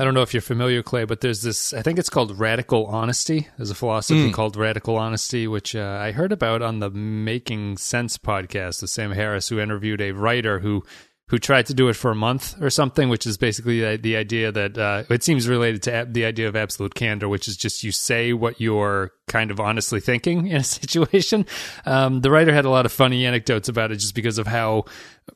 I don't know if you're familiar, Clay, but there's this. I think it's called radical honesty. There's a philosophy called radical honesty, which uh, I heard about on the Making Sense podcast with Sam Harris, who interviewed a writer who who tried to do it for a month or something, which is basically the, the idea that uh, it seems related to ab- the idea of absolute candor, which is just you say what you're kind of honestly thinking in a situation. Um, the writer had a lot of funny anecdotes about it just because of how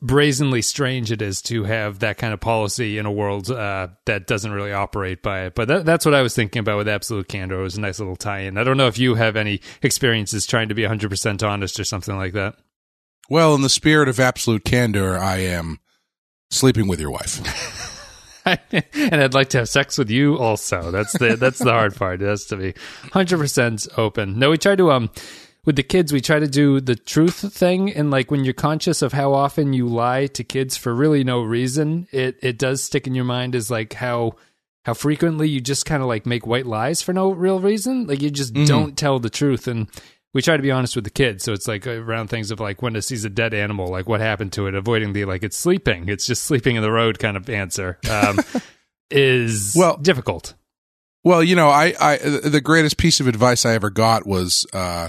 brazenly strange it is to have that kind of policy in a world uh, that doesn't really operate by it. But that, that's what I was thinking about with absolute candor. It was a nice little tie in. I don't know if you have any experiences trying to be 100% honest or something like that. Well, in the spirit of absolute candor, I am sleeping with your wife. and I'd like to have sex with you also. That's the that's the hard part. It has to be 100% open. No, we try to um with the kids we try to do the truth thing and like when you're conscious of how often you lie to kids for really no reason, it it does stick in your mind as like how how frequently you just kind of like make white lies for no real reason. Like you just don't tell the truth and we try to be honest with the kids. So it's like around things of like when it sees a dead animal, like what happened to it, avoiding the like it's sleeping, it's just sleeping in the road kind of answer um, is Well- difficult. Well, you know, I, I the greatest piece of advice I ever got was uh,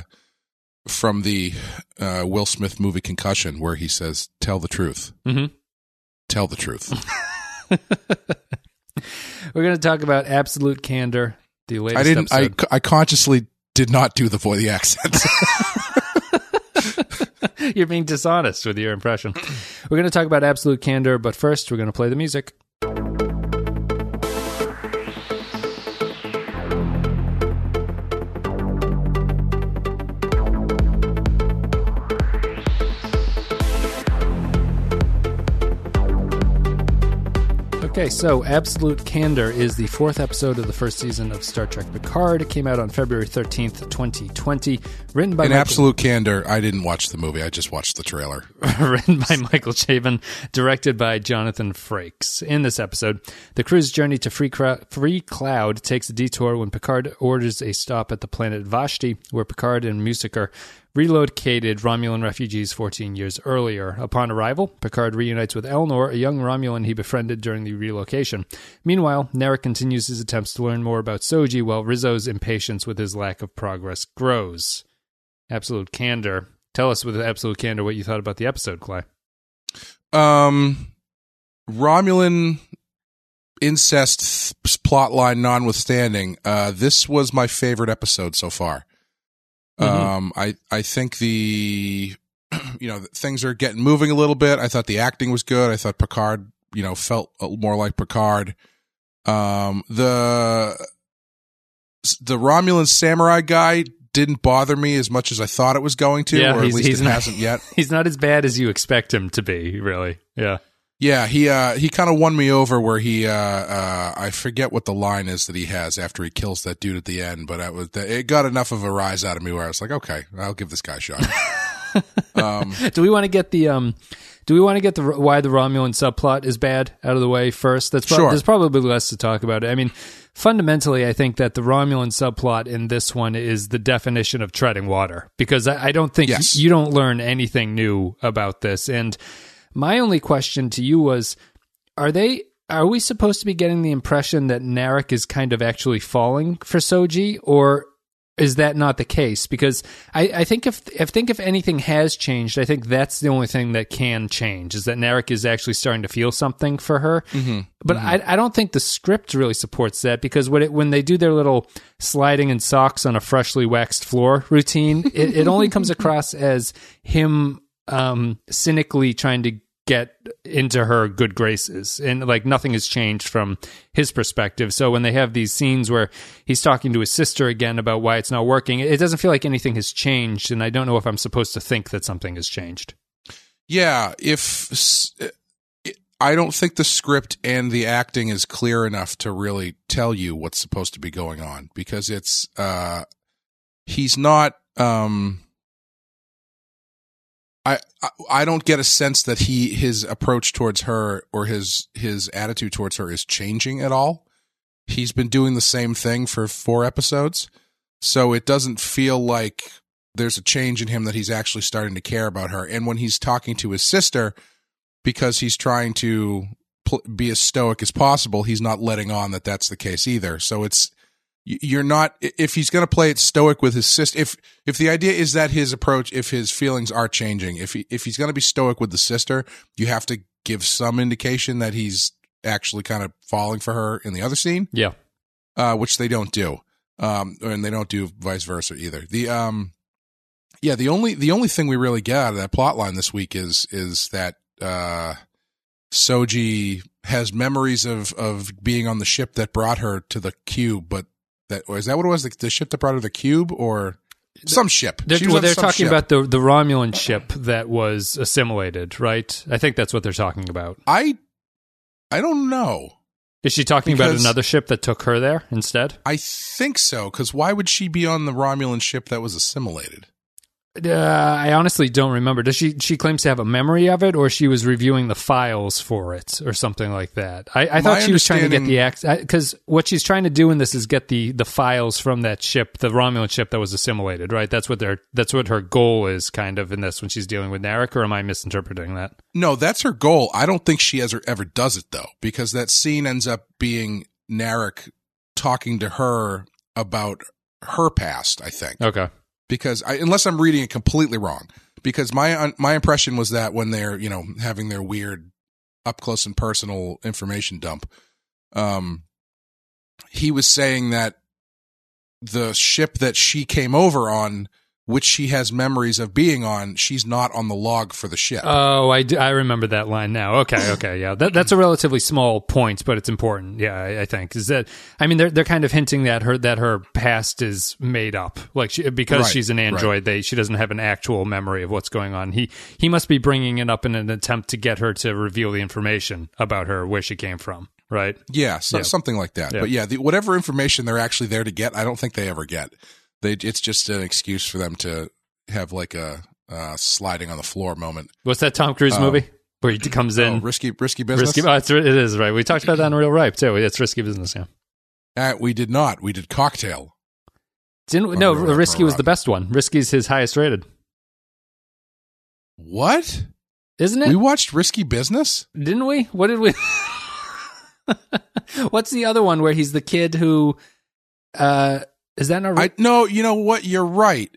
from the uh, Will Smith movie Concussion, where he says, "Tell the truth, Mhm. tell the truth." We're going to talk about absolute candor. The latest I didn't. I. I consciously did not do the voice the accent. You're being dishonest with your impression. We're going to talk about absolute candor, but first we're going to play the music. Okay, so Absolute Candor is the fourth episode of the first season of Star Trek Picard. It came out on February 13th, 2020. Written by In Michael- absolute candor, I didn't watch the movie. I just watched the trailer. written by Michael Chabon, directed by Jonathan Frakes. In this episode, the crew's journey to Free, Freecloud takes a detour when Picard orders a stop at the planet Vashti, where Picard and Musiker relocated Romulan refugees 14 years earlier. Upon arrival, Picard reunites with Elnor, a young Romulan he befriended during the relocation. Meanwhile, Narek continues his attempts to learn more about Soji while Rizzo's impatience with his lack of progress grows. Absolute candor. Tell us with absolute candor what you thought about the episode, Clay. Um, Romulan incest th- plotline notwithstanding, uh, this was my favorite episode so far. Mhm. Um, I I think the you know things are getting moving a little bit. I thought the acting was good. I thought Picard you know felt more like Picard. Um, the the Romulan samurai guy didn't bother me as much as I thought it was going to, Yeah, or at least he's it not- hasn't yet. He's not as bad as you expect him to be, really. Yeah. Yeah, he uh he kind of won me over where he uh uh I forget what the line is that he has after he kills that dude at the end, but it was it got enough of a rise out of me where I was like, okay, I'll give this guy a shot. um Do we want to get the um? Do we want to get the why the Romulan subplot is bad out of the way first? That's prob- Sure. There's probably less to talk about. I mean, fundamentally, I think that the Romulan subplot in this one is the definition of treading water because I, I don't think Yes. you don't learn anything new about this. And my only question to you was: Are they? Are we supposed to be getting the impression that Narek is kind of actually falling for Soji, or is that not the case? Because I, I think if I think if anything has changed, I think that's the only thing that can change is that Narek is actually starting to feel something for her. But I, I don't think the script really supports that because when it, when they do their little sliding in socks on a freshly waxed floor routine, it, it only comes across as him um, cynically trying to get into her good graces. And like nothing has changed from his perspective. So when they have these scenes where he's talking to his sister again about why it's not working it doesn't feel like anything has changed. And i don't know if i'm supposed to think that something has changed. Yeah, if i don't think the script and the acting is clear enough to really tell you what's supposed to be going on because it's uh he's not um I, I don't get a sense that he his approach towards her or his his attitude towards her is changing at all. He's been doing the same thing for four episodes, so it doesn't feel like there's a change in him that he's actually starting to care about her. And when he's talking to his sister, because he's trying to pl- be as stoic as possible, he's not letting on that that's the case either. So it's you're not if he's going to play it stoic with his sister. If if the idea is that his approach, if his feelings are changing, if he, if he's going to be stoic with the sister, you have to give some indication that he's actually kind of falling for her in the other scene, Yeah. uh, which they don't do, um, and they don't do vice versa either. The um, yeah, the only the only thing we really get out of that plot line this week is is that uh, Soji has memories of of being on the ship that brought her to the cube, but that or is that what it was? The, the ship that brought her to the cube, or some ship? They're, well, they're talking ship. about the the Romulan ship that was assimilated, right? I think that's what they're talking about. I I don't know. Is she talking about another ship that took her there instead? I think so. Because why would she be on the Romulan ship that was assimilated? Uh, I honestly don't remember. Does she? She claims to have a memory of it, or she was reviewing the files for it, or something like that. I, I thought she was trying to get the act because what she's trying to do in this is get the the files from that ship, the Romulan ship that was assimilated. Right? That's what their that's what her goal is, kind of in this when she's dealing with Narek. Or am I misinterpreting that? No, that's her goal. I don't think she ever ever does it though, because that scene ends up being Narek talking to her about her past. I think Okay. Because I, unless I'm reading it completely wrong, because my my impression was that when they're you know having their weird up close and personal information dump, um, he was saying that the ship that she came over on, which she has memories of being on, she's not on the log for the ship. Oh, I, do- I remember that line now. Okay, okay, yeah, that, that's a relatively small point, but it's important. Yeah, I, I think is that. I mean, they're they're kind of hinting that her that her past is made up, like she, because Right, she's an android, they she doesn't have an actual memory of what's going on. He he must be bringing it up in an attempt to get her to reveal the information about her, where she came from, right? Yeah, so, Yeah. something like that. Yeah. But yeah, the, whatever information they're actually there to get, I don't think they ever get. They it's just an excuse for them to have like a uh, sliding on the floor moment. What's that Tom Cruise Oh. movie where he comes Oh, in? risky, risky business. Risky, oh, it's, it is right. We talked about that in Real Ripe too. It's risky business. Yeah. Uh, we did not. We did cocktail. Didn't Or no? Risky was the best one. Risky's his highest rated, What? isn't it? We watched Risky Business. Didn't we? What did we? What's the other one where he's the kid who? uh Is that not? I no. You know what? You're right.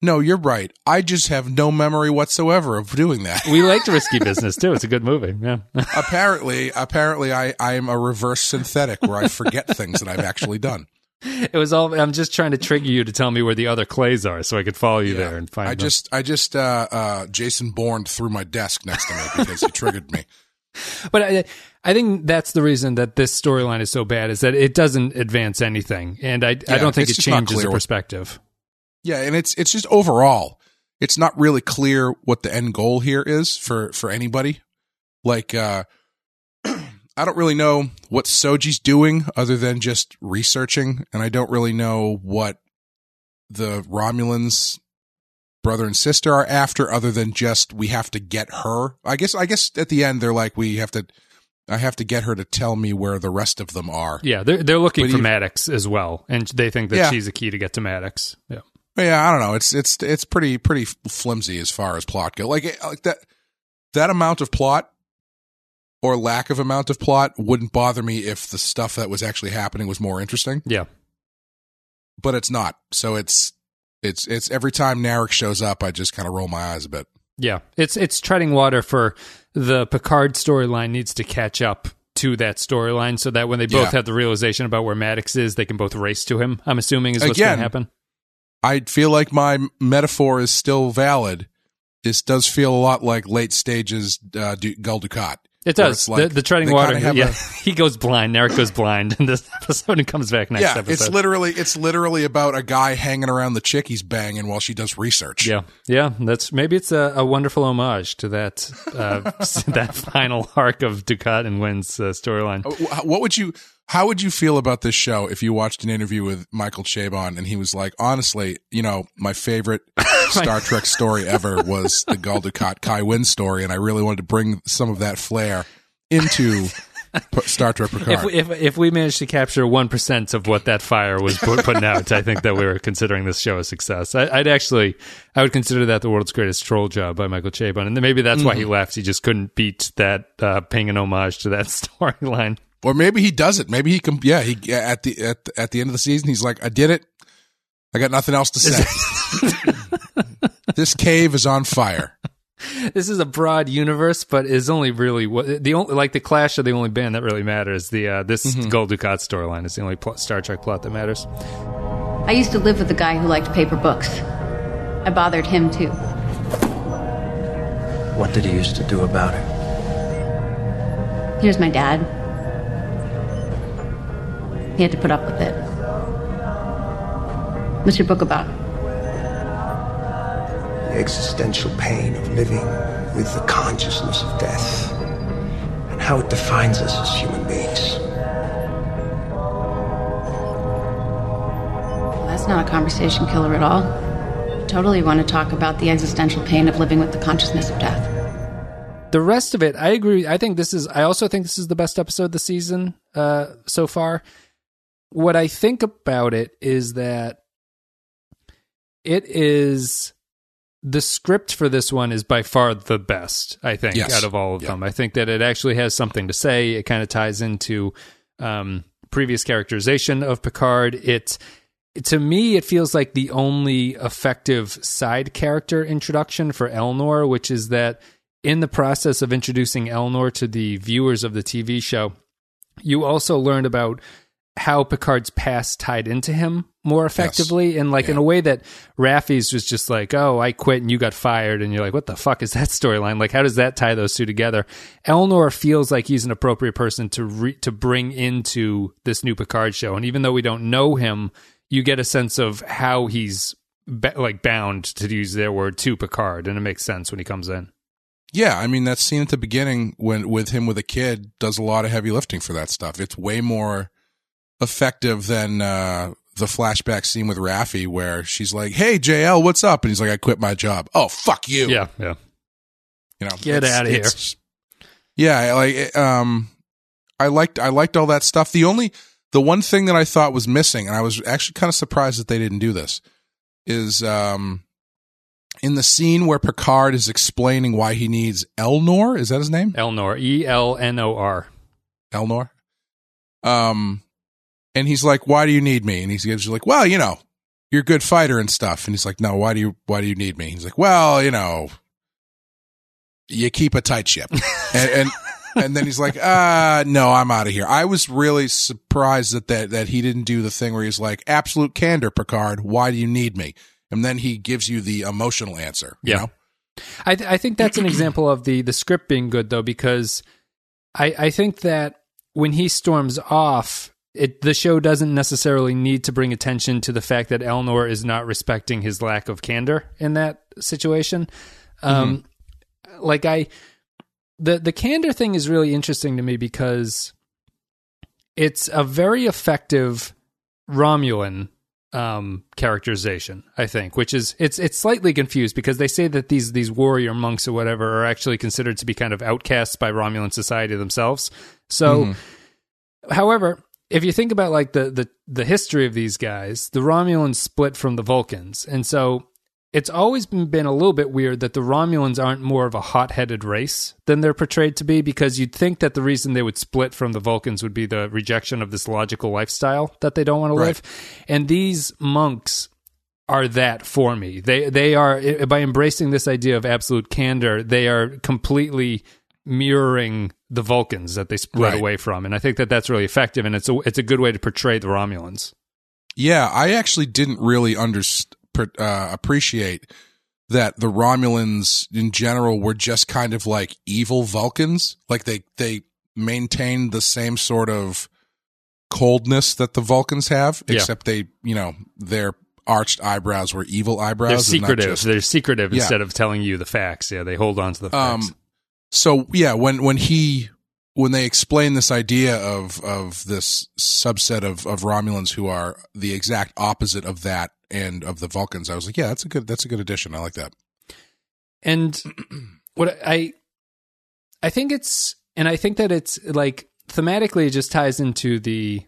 No, you're right. I just have no memory whatsoever of doing that. we liked Risky Business too. It's a good movie. Yeah. apparently, apparently, I I am a reverse synthetic where I forget things that I've actually done. it was all. I'm just trying to trigger you to tell me where the other clays are, so I could follow you Yeah. there and find. I them. just I just uh uh Jason Bourne threw my desk next to me because he triggered me. But I, I think that's the reason that this storyline is so bad is that it doesn't advance anything, and I I don't think it changes the perspective. Yeah, and it's it's just overall, it's not really clear what the end goal here is for for anybody. Like uh I don't really know what Soji's doing other than just researching, and I don't really know what the Romulans brother and sister are after other than just we have to get her. I guess I guess at the end they're like we have to I have to get her to tell me where the rest of them are. Yeah, they're they're looking But for you- Maddox as well, and they think that Yeah. she's a key to get to Maddox. Yeah. Yeah, I don't know. It's it's it's pretty pretty flimsy as far as plot go. Like eh, like that that amount of plot or lack of amount of plot wouldn't bother me if the stuff that was actually happening was more interesting. Yeah. But it's not. So it's it's it's every time Narek shows up, I just kind of roll my eyes a bit. Yeah, it's it's treading water for the Picard storyline needs to catch up to that storyline so that when they both Yeah. have the realization about where Maddox is, they can both race to him. I'm assuming is what's going Again, to happen. I feel like my metaphor is still valid. This does feel a lot like late stages uh, Gul Dukat. It does. like the, the treading water. Yeah, a- he goes blind. Narek goes blind in this episode and comes back next yeah, episode. it's literally it's literally about a guy hanging around the chick he's banging while she does research. yeah, yeah. That's maybe it's a, a wonderful homage to that uh, that final arc of Dukat and Wynn's uh, storyline. Uh, What would you? How would you feel about this show if you watched an interview with Michael Chabon and he was like, honestly, you know, my favorite Star Trek story ever was the Gul Dukat Kai Wynn story, and I really wanted to bring some of that flair into Star Trek Picard. If we, if if we managed to capture one percent of what that fire was put, putting out, I think that we were considering this show a success. I, would actually, I would consider that the world's greatest troll job by Michael Chabon, and maybe that's why he left. He just couldn't beat that uh, paying an homage to that storyline. or maybe he does it. Maybe he can. Yeah, he at the at at the end of the season, he's like, I did it. I got nothing else to say. This cave is on fire. This is a broad universe, but is only really what the only like the Clash are the only band that really matters. The uh, this Gul Dukat storyline is the only pl- Star Trek plot that matters. I used to live with a guy who liked paper books. I bothered him too. What did he used to do about it? Here's my dad. He had to put up with it. What's your book about? The existential pain of living with the consciousness of death and how it defines us as human beings. Well, that's not a conversation killer at all. Totally want to talk about the existential pain of living with the consciousness of death. The rest of it, I agree. I think this is. I also think this is the best episode of the season uh, so far. What I think about it is that it is the script for this one is by far the best. I think Yes. out of all of Yeah. them. I think that it actually has something to say. It kind of ties into um, previous characterization of Picard. It to me, it feels like the only effective side character introduction for Elnor, which is that in the process of introducing Elnor to the viewers of the TV show, you also learned about how Picard's past tied into him more effectively, and like in a way that Raffi's was just like, "Oh, I quit and you got fired," and you're like, "What the fuck is that storyline? Like, how does that tie those two together?" Elnor feels like he's an appropriate person to re- to bring into this new Picard show, and even though we don't know him, you get a sense of how he's ba- like bound to use their word to Picard, and it makes sense when he comes in. Yeah, I mean that scene at the beginning when with him with a kid does a lot of heavy lifting for that stuff. It's way more effective than uh, the flashback scene with Raffi where she's like, "Hey JL, what's up?" and he's like, "I quit my job." Oh fuck you! Yeah, yeah. you know, Get it's- outta here. Yeah, like um, I liked I liked all that stuff. The only the one thing that I thought was missing, and I was actually kind of surprised that they didn't do this, is um, in the scene where Picard is explaining why he needs Elnor. Is that his name? Elnor, E L N O R. Elnor. Um, and he's like, "Why do you need me?" And he's like, "Well, you know, you're a good fighter and stuff." And he's like, "No, why do you why do you need me?" He's like, "Well, you know, you keep a tight ship." and and, and then he's like, "Uh, no, I'm out of here." I was really surprised that that that he didn't do the thing where he's like, "Absolute candor, Picard. Why do you need me?" And then he gives you the emotional answer. You Yeah. know? I, th- I think that's an example of the the script being good though, because I I think that when he storms off, it the show doesn't necessarily need to bring attention to the fact that Elnor is not respecting his lack of candor in that situation. Um, like I, the the candor thing is really interesting to me because it's a very effective Romulan um characterization i think which is it's it's slightly confused because they say that these these warrior monks or whatever are actually considered to be kind of outcasts by romulan society themselves. So however if you think about like the the the history of these guys the romulans split from the vulcans and so it's always been, been a little bit weird that the Romulans aren't more of a hot headed race than they're portrayed to be because you'd think that the reason they would split from the Vulcans would be the rejection of this logical lifestyle that they don't want to Right. live. And these monks are that for me. They they are eh, by embracing this idea of absolute candor, they are completely mirroring the Vulcans that they split Right. away from. And I think that that's really effective and it's a it's a good way to portray the Romulans. Yeah, I actually didn't really underst- per- uh, appreciate that the Romulans in general were just kind of like evil Vulcans. Like they they maintained the same sort of coldness that the Vulcans have, Yeah. except they, you know, their arched eyebrows were evil eyebrows. They're secretive. just- They're secretive Yeah. instead of telling you the facts. Yeah, they hold on to the facts. Um, so yeah, when when he when they explain this idea of of this subset of of Romulans who are the exact opposite of that and of the Vulcans, I was like, yeah, that's a good that's a good addition. I like that. and what I I think it's and I think that it's like thematically it just ties into the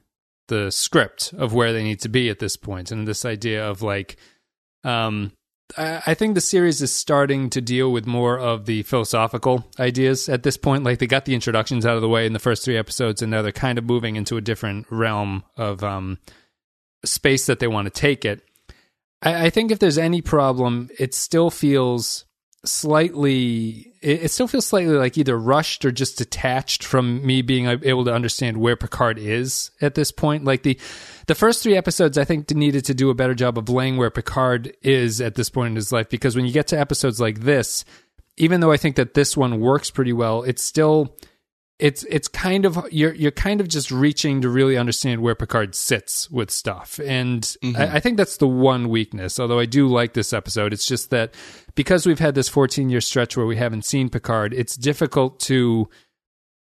the script of where they need to be at this point and this idea of like um I think the series is starting to deal with more of the philosophical ideas at this point. Like they got the introductions out of the way in the first three episodes, and now they're kind of moving into a different realm of um, space that they want to take it. I, I think if there's any problem, it still feels slightly it, still feels slightly like either rushed or just detached from me being able to understand where Picard is at this point. Like the the first three episodes, I think needed to do a better job of laying where Picard is at this point in his life because when you get to episodes like this, even though I think that this one works pretty well, it's still it's it's kind of you're you're kind of just reaching to really understand where Picard sits with stuff, and I, mm-hmm. I think that's the one weakness. Although I do like this episode, it's just that because we've had this 14 year stretch where we haven't seen Picard, it's difficult to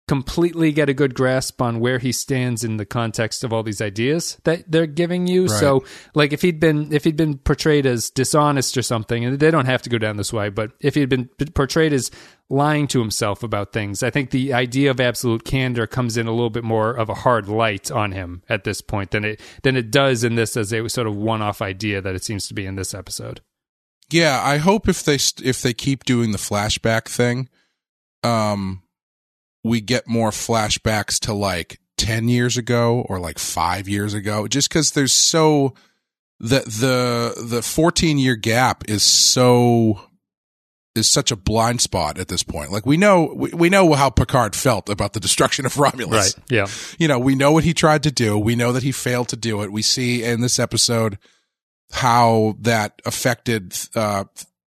completely get a good grasp on where he stands in the context of all these ideas that they're giving you. Right. So like if he'd been if he'd been portrayed as dishonest or something, and they don't have to go down this way, but if he'd been portrayed as lying to himself about things, I think the idea of absolute candor comes in a little bit more of a hard light on him at this point than it than it does in this as a sort of one off idea that it seems to be in this episode. Yeah, I hope if they if they keep doing the flashback thing, um, we get more flashbacks to like ten years ago or like five years ago. Just because there's so the the the fourteen year gap is so is such a blind spot at this point. Like we know we, we know how Picard felt about the destruction of Romulus. Right. Yeah. You know, we know what he tried to do. We know that he failed to do it. We see in this episode how that affected uh,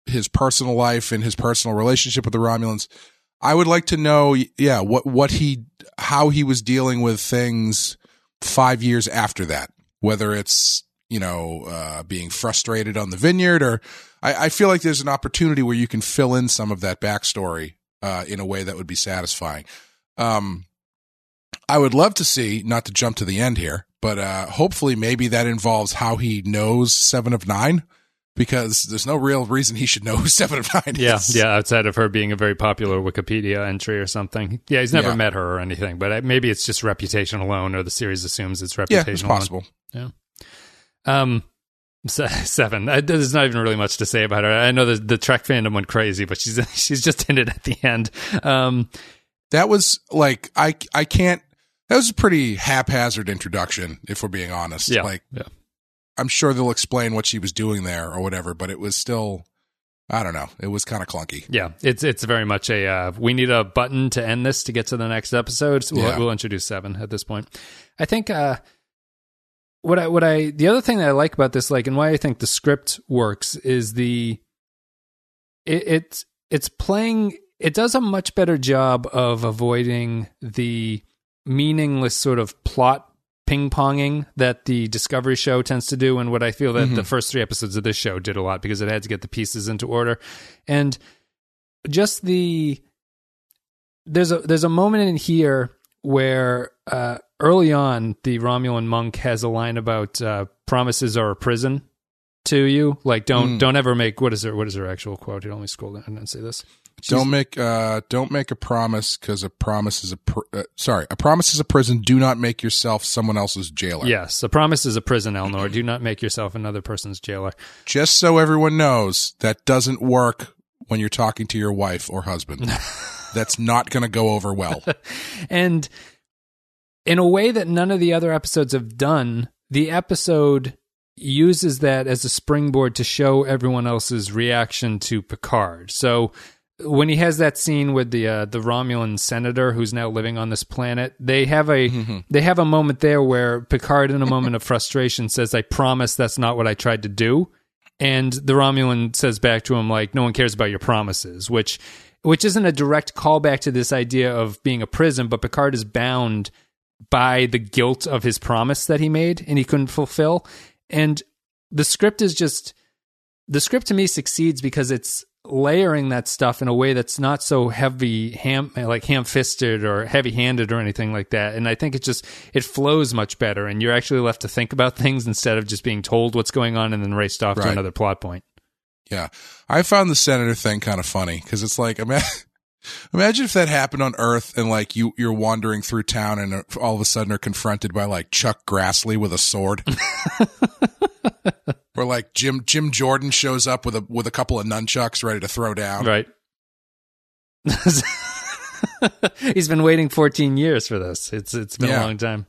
his personal life and his personal relationship with the Romulans. I would like to know, yeah, what what he how he was dealing with things five years after that. Whether it's you know uh, being frustrated on the vineyard, or I, I feel like there's an opportunity where you can fill in some of that backstory uh, in a way that would be satisfying. Um, I would love to see, not to jump to the end here, but uh, hopefully maybe that involves how he knows Seven of Nine, because there's no real reason he should know who Seven of Nine Yeah, is. yeah. Outside of her being a very popular Wikipedia entry or something. Yeah, he's never Yeah. met her or anything, but uh, maybe it's just reputation alone, or the series assumes it's reputation yeah, it's alone. possible. Yeah. Um, seven. There's not even really much to say about her. I know the the Trek fandom went crazy, but she's she's just in it at the end. Um, That was like I I can't. That was a pretty haphazard introduction, if we're being honest. yeah, Like yeah. I'm sure they'll explain what she was doing there or whatever, but it was still, I don't know, it was kind of clunky. Yeah, it's it's very much a uh, we need a button to end this to get to the next episode. So we'll, Yeah. we'll introduce seven at this point. I think uh, what I what I the other thing that I like about this, like, and why I think the script works is the it, it's it's playing. It does a much better job of avoiding the meaningless sort of plot ping ponging that the Discovery show tends to do, and what I feel that Mhm. the first three episodes of this show did a lot because it had to get the pieces into order, and just the there's a there's a moment in here where uh, early on the Romulan monk has a line about uh, promises are a prison to you. Like don't Mm. don't ever make what is her what is her actual quote? You let me scroll down and say this. She's- don't make uh don't make a promise because a promise is a pr- uh, sorry a promise is a prison. Do not make yourself someone else's jailer. Yes, a promise is a prison, Elnor. Do not make yourself another person's jailer. Just so everyone knows, that doesn't work when you're talking to your wife or husband. That's not going to go over well. And in a way that none of the other episodes have done, the episode uses that as a springboard to show everyone else's reaction to Picard. So when he has that scene with the uh, the Romulan senator who's now living on this planet, they have a they have a moment there where Picard, in a moment of frustration, says, "I promise that's not what I tried to do." And the Romulan says back to him like, "No one cares about your promises," which which isn't a direct callback to this idea of being a prison, but Picard is bound by the guilt of his promise that he made and he couldn't fulfill. And the script is just the script to me succeeds because it's layering that stuff in a way that's not so heavy ham like ham-fisted or heavy-handed or anything like that and i think it just it flows much better and you're actually left to think about things instead of just being told what's going on and then raced off to another plot point Yeah. I found the senator thing kind of funny because it's like, ima- Imagine if that happened on Earth and like you you're wandering through town and uh, all of a sudden are confronted by like Chuck Grassley with a sword. or like Jim Jim Jordan shows up with a with a couple of nunchucks ready to throw down. Right. He's been waiting 14 years for this. It's it's been Yeah. a long time.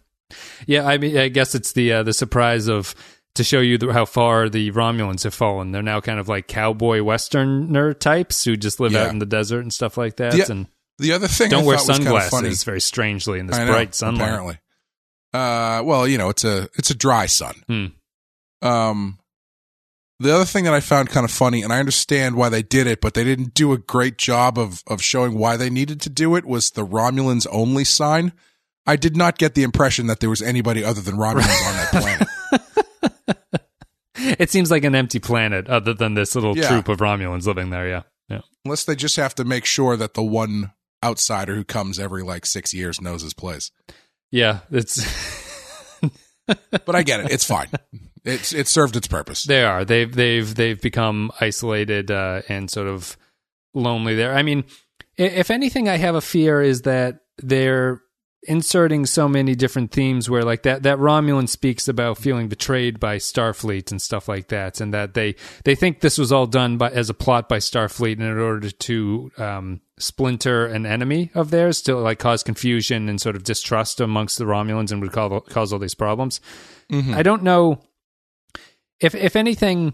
Yeah, I mean, I guess it's the uh, the surprise of to show you the, how far the Romulans have fallen. They're now kind of like cowboy westerner types who just live Yeah. out in the desert and stuff like that, Yeah, and The other thing don't I wear was kind of funny, sunglasses very strangely in this know, bright sunlight. Apparently. Uh, well, you know, it's a it's a dry sun. Hmm. Um, the other thing that I found kind of funny, and I understand why they did it, but they didn't do a great job of of showing why they needed to do it. Was the Romulans only sign? I did not get the impression that there was anybody other than Romulans on that planet. It seems like an empty planet, other than this little Yeah. troop of Romulans living there. Yeah, yeah. Unless they just have to make sure that the one outsider who comes every like six years knows his place. Yeah, it's But I get it; it's fine. It's it served its purpose. They are. They've they've they've become isolated uh, and sort of lonely there. I mean, if anything, I have a fear is that they're inserting so many different themes where like that that Romulan speaks about feeling betrayed by Starfleet and stuff like that, and that they they think this was all done by as a plot by Starfleet in order to um, splinter an enemy of theirs to like cause confusion and sort of distrust amongst the Romulans and would cause cause all these problems. I don't know if if anything,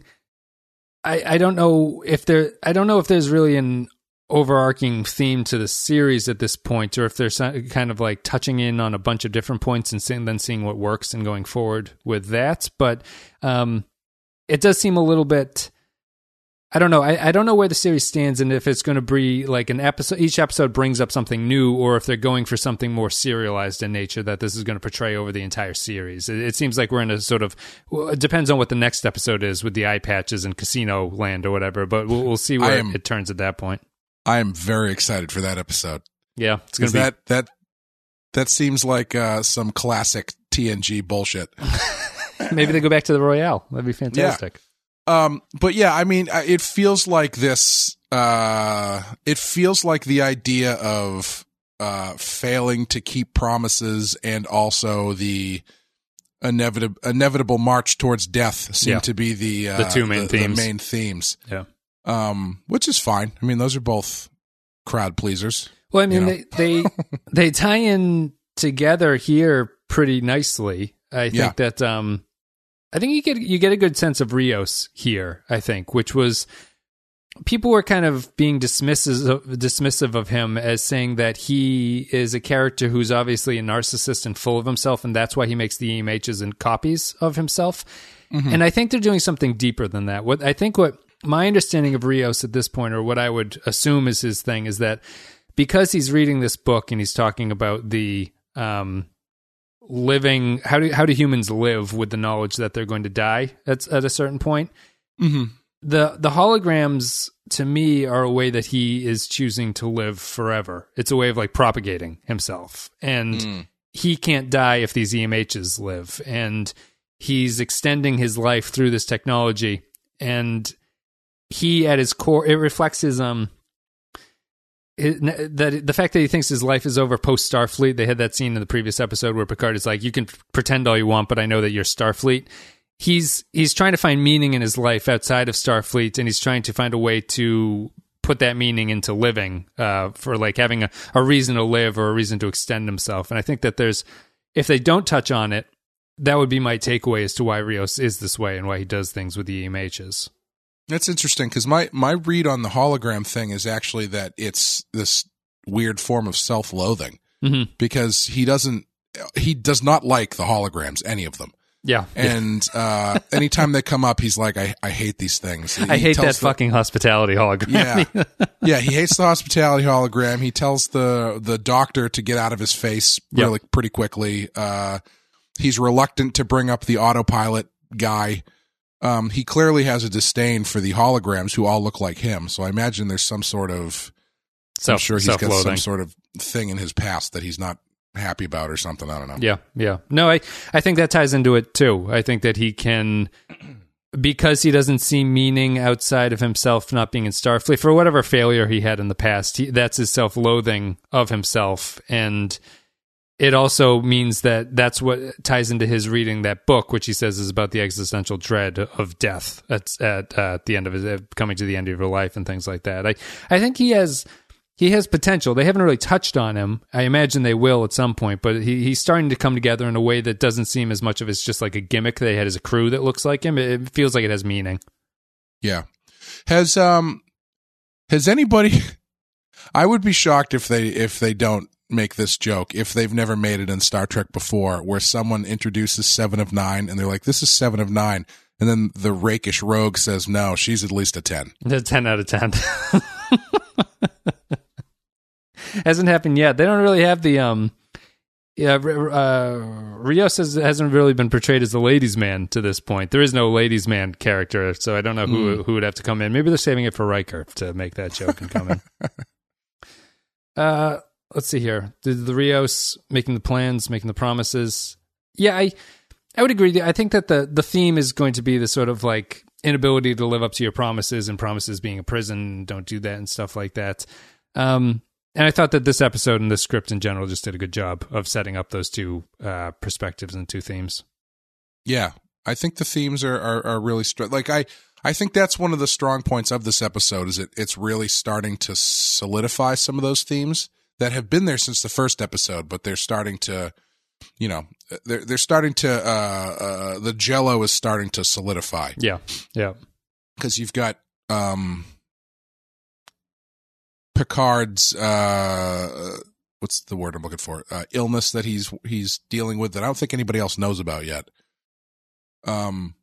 I I don't know if there I don't know if there's really an overarching theme to the series at this point, or if they're kind of like touching in on a bunch of different points and seeing, then seeing what works and going forward with that. But um, it does seem a little bit. I don't know. I, I don't know where the series stands and if it's going to be like an episode. Each episode brings up something new, or if they're going for something more serialized in nature that this is going to portray over the entire series. It, it seems like we're in a sort of. Well, it depends on what the next episode is with the eye patches and Casino Land or whatever. But we'll, we'll see where am- it turns at that point. I am very excited for that episode. Yeah, it's to be. that that that seems like uh, some classic TNG bullshit. Maybe they go back to the Royale. That'd be fantastic. Um, but yeah, I mean, it feels like this. Uh, it feels like the idea of uh, failing to keep promises and also the inevitable inevitable march towards death seem Yeah. to be the uh, The two main the, themes. main themes. Yeah. Um, which is fine. I mean, those are both crowd pleasers. Well, I mean, know? they they they tie in together here pretty nicely. I think Yeah. that um, I think you get you get a good sense of Rios here. I think, which was people were kind of being dismissive of, dismissive of him as saying that he is a character who's obviously a narcissist and full of himself, and that's why he makes the EMHs and copies of himself. And I think they're doing something deeper than that. What I think what my understanding of Rios at this point, or what I would assume is his thing, is that because he's reading this book and he's talking about the um, living how do how do humans live with the knowledge that they're going to die at at a certain point. Mm-hmm. The the holograms to me are a way that he is choosing to live forever. It's a way of like propagating himself, and he can't die if these EMHs live, and he's extending his life through this technology, and he at his core it reflects his um that the fact that he thinks his life is over post Starfleet. They had that scene in the previous episode where Picard is like, "You can pretend all you want, but I know that you're Starfleet." He's he's trying to find meaning in his life outside of Starfleet, and he's trying to find a way to put that meaning into living uh, for like having a, a reason to live or a reason to extend himself. And I think that there's if they don't touch on it, that would be my takeaway as to why Rios is this way and why he does things with the EMHs. That's interesting because my my read on the hologram thing is actually that it's this weird form of self loathing Mm-hmm. because he doesn't he does not like the holograms any of them. Yeah, and uh anytime they come up he's like I I hate these things. I hate that the- fucking hospitality hologram. yeah. Yeah he hates the hospitality hologram. He tells the the doctor to get out of his face Yep. really pretty quickly. Uh he's reluctant to bring up the autopilot guy um he clearly has a disdain for the holograms who all look like him so i imagine there's some sort of i'm sure he's got some sort of thing in his past that he's not happy about or something i don't know Yeah, yeah. No, I I think that ties into it too. I think that he can because he doesn't see meaning outside of himself not being in Starfleet for whatever failure he had in the past. He, that's his self-loathing of himself, and it also means that that's what ties into his reading that book, which he says is about the existential dread of death at at, uh, the end of his coming to the end of your life and things like that. I I think he has he has potential. They haven't really touched on him. I imagine they will at some point, but he, he's starting to come together in a way that doesn't seem as much of it's just like a gimmick they had as a crew that looks like him. It, it feels like it has meaning. Yeah. Has um has anybody I would be shocked if they if they don't make this joke if they've never made it in Star Trek before where someone introduces 7 of 9 and they're like this is 7 of 9 and then the rakish rogue says no, she's at least a 10. A 10 out of 10. Hasn't happened yet. They don't really have the um yeah, uh, Rios has, hasn't really been portrayed as the ladies' man to this point. There is no ladies' man character, so I don't know who mm. who would have to come in. Maybe they're saving it for Riker to make that joke and come in. uh, let's see here. The, the Rios making the plans, making the promises. Yeah, I I would agree. I think that the the theme is going to be the sort of like inability to live up to your promises and promises being a prison. Don't do that and stuff like that. Um, and I thought that this episode and the script in general just did a good job of setting up those two uh, perspectives and two themes. Yeah, I think the themes are are, are really str- like I I think that's one of the strong points of this episode is it it's really starting to solidify some of those themes that have been there since the first episode, but they're starting to you know they're they're starting to uh, uh the jello is starting to solidify. Yeah, yeah, because you've got um Picard's uh, what's the word I'm looking for? Uh, illness that he's he's dealing with that I don't think anybody else knows about yet. Um,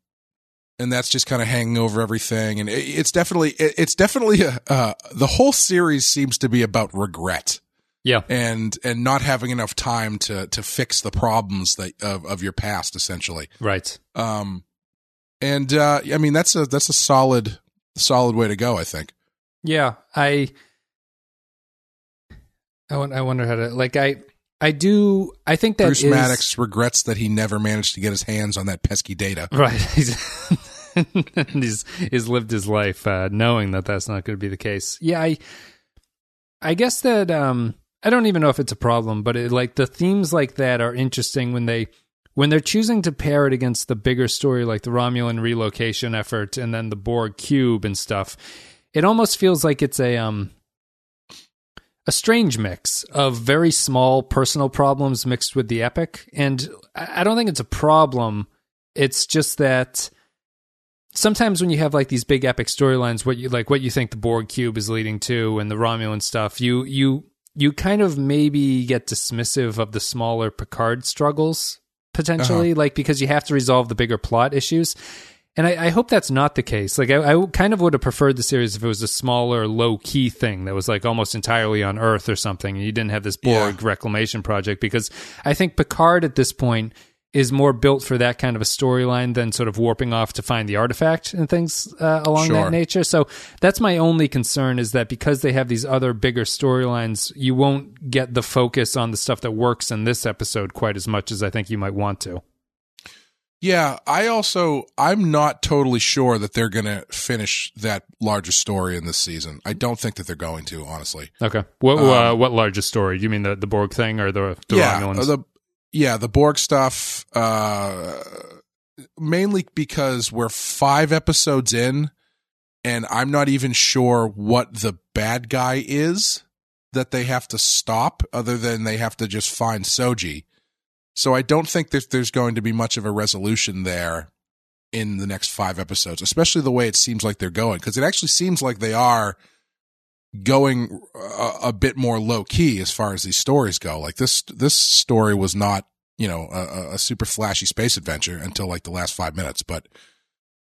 and that's just kind of hanging over everything. And it, it's definitely it, it's definitely a, uh, the whole series seems to be about regret. Yeah, and and not having enough time to to fix the problems that of of your past, essentially. Right. Um, and uh, I mean that's a that's a solid solid way to go. I think. Yeah, I I, I wonder how to like I I do I think that Bruce is, Maddox regrets that he never managed to get his hands on that pesky data. Right. He's he's, he's lived his life uh, knowing that that's not going to be the case. Yeah, I I guess that um I don't even know if it's a problem, but it, like the themes like that are interesting when they when they're choosing to pair it against the bigger story like the Romulan relocation effort and then the Borg cube and stuff. It almost feels like it's a um a strange mix of very small personal problems mixed with the epic. And I don't think it's a problem. It's just that sometimes when you have like these big epic storylines, what you like, what you think the Borg cube is leading to, and the Romulan stuff, you you you kind of maybe get dismissive of the smaller Picard struggles potentially, uh-huh. like because you have to resolve the bigger plot issues. And I, I, hope that's not the case. Like, I, I, kind of would have preferred the series if it was a smaller, low key thing that was like almost entirely on Earth or something. And you didn't have this Borg yeah. reclamation project because I think Picard at this point is more built for that kind of a storyline than sort of warping off to find the artifact and things uh, along sure. that nature. So that's my only concern is that because they have these other bigger storylines, you won't get the focus on the stuff that works in this episode quite as much as I think you might want to. Yeah, I also I'm not totally sure that they're going to finish that larger story in this season. I don't think that they're going to, honestly. Okay. What um, uh, what largest story? You mean the the Borg thing or the the yeah, Romulans? The yeah, the Borg stuff uh mainly because we're 5 episodes in and I'm not even sure what the bad guy is that they have to stop other than they have to just find Soji. So I don't think that there's going to be much of a resolution there in the next five episodes, especially the way it seems like they're going, because it actually seems like they are going a, a, bit more low key as far as these stories go. Like this, this story was not, you know, a, a super flashy space adventure until like the last five minutes, but,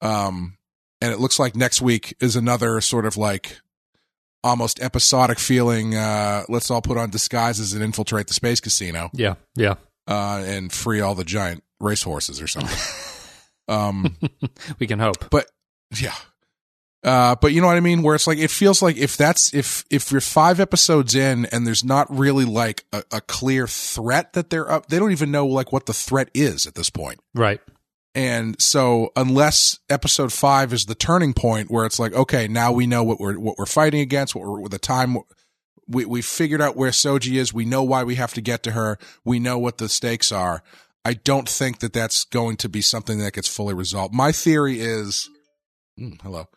um, and it looks like next week is another sort of like almost episodic feeling. Uh, let's all put on disguises and infiltrate the space casino. Yeah, yeah uh, and free all the giant racehorses or something. um, we can hope. But yeah. Uh, but you know what I mean? Where it's like, it feels like if that's, if, if you're five episodes in and there's not really like a, a clear threat that they're up, they don't even know like what the threat is at this point. Right. And so unless episode five is the turning point where it's like, okay, now we know what we're, what we're fighting against, what we're, the time we, we figured out where Soji is. We know why we have to get to her. We know what the stakes are. I don't think that that's going to be something that gets fully resolved. My theory is, mm, hello.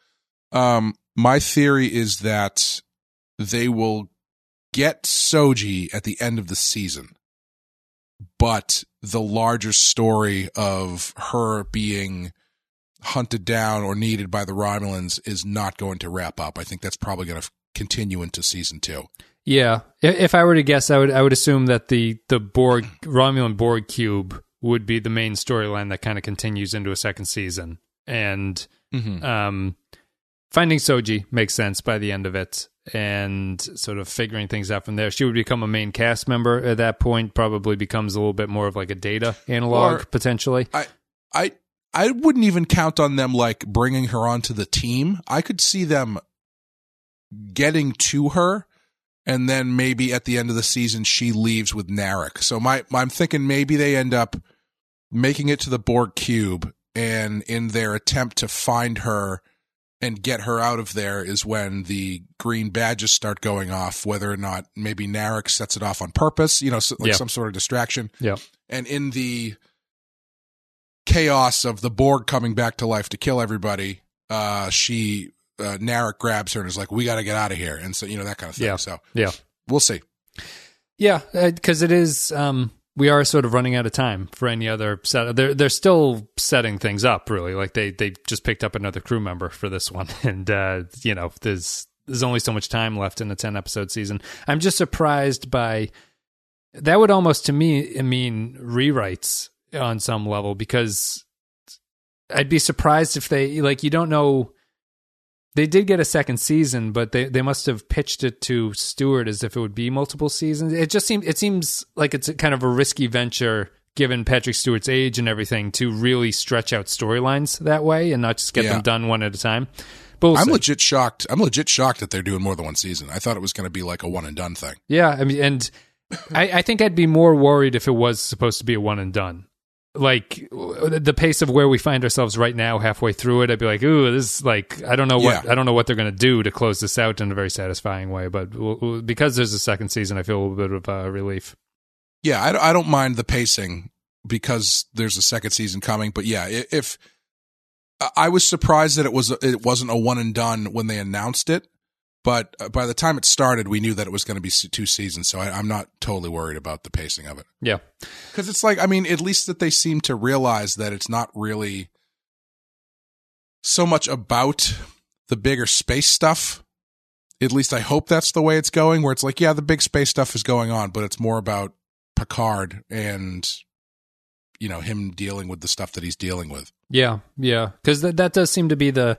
Um, my theory is that they will get Soji at the end of the season, but the larger story of her being hunted down or needed by the Romulans is not going to wrap up. I think that's probably going to continue into season two. Yeah, if I were to guess, I would I would assume that the the Borg Romulan Borg cube would be the main storyline that kind of continues into a second season, and Mm-hmm. um, finding Soji makes sense by the end of it, and sort of figuring things out from there. She would become a main cast member at that point. Probably becomes a little bit more of like a data analog Or- potentially. I I I wouldn't even count on them like bringing her onto the team. I could see them getting to her and then maybe at the end of the season she leaves with Narek. So my, my I'm thinking maybe they end up making it to the Borg cube and in their attempt to find her and get her out of there is when the green badges start going off whether or not maybe Narek sets it off on purpose, you know, so, like Yeah. some sort of distraction Yeah, and in the chaos of the Borg coming back to life to kill everybody, uh, she uh, Narek grabs her and is like, "We got to get out of here," and so you know that kind of thing. Yeah. So yeah. we'll see. Yeah, because it is. Um, we are sort of running out of time for any other set. They're they're still setting things up, really. Like they they just picked up another crew member for this one, and uh, you know, there's there's only so much time left in a ten episode season. I'm just surprised by that. Would almost to me mean rewrites on some level because I'd be surprised if they like you don't know. They did get a second season, but they, they must have pitched it to Stewart as if it would be multiple seasons. It just seems it seems like it's a kind of a risky venture given Patrick Stewart's age and everything to really stretch out storylines that way and not just get Yeah. them done one at a time. But we'll I'm see. legit shocked. I'm legit shocked that they're doing more than one season. I thought it was going to be like a one and done thing. Yeah, I mean, and I, I think I'd be more worried if it was supposed to be a one and done. Like the pace of where we find ourselves right now, halfway through it, I'd be like, "Ooh, this is like I don't know what Yeah. I don't know what they're going to do to close this out in a very satisfying way." But w- w- because there's a second season, I feel a little bit of uh, relief. Yeah, I, don't- I don't mind the pacing because there's a second season coming. But yeah, if I- I was surprised that it was it wasn't a one and done when they announced it, but uh, by the time it started, we knew that it was going to be two seasons. So I, I'm not totally worried about the pacing of it. Yeah, Because it's like, I mean, at least that they seem to realize that it's not really so much about the bigger space stuff. At least I hope that's the way it's going, where it's like, yeah, the big space stuff is going on, but it's more about Picard and, you know, him dealing with the stuff that he's dealing with. yeah, yeah. Because that that does seem to be the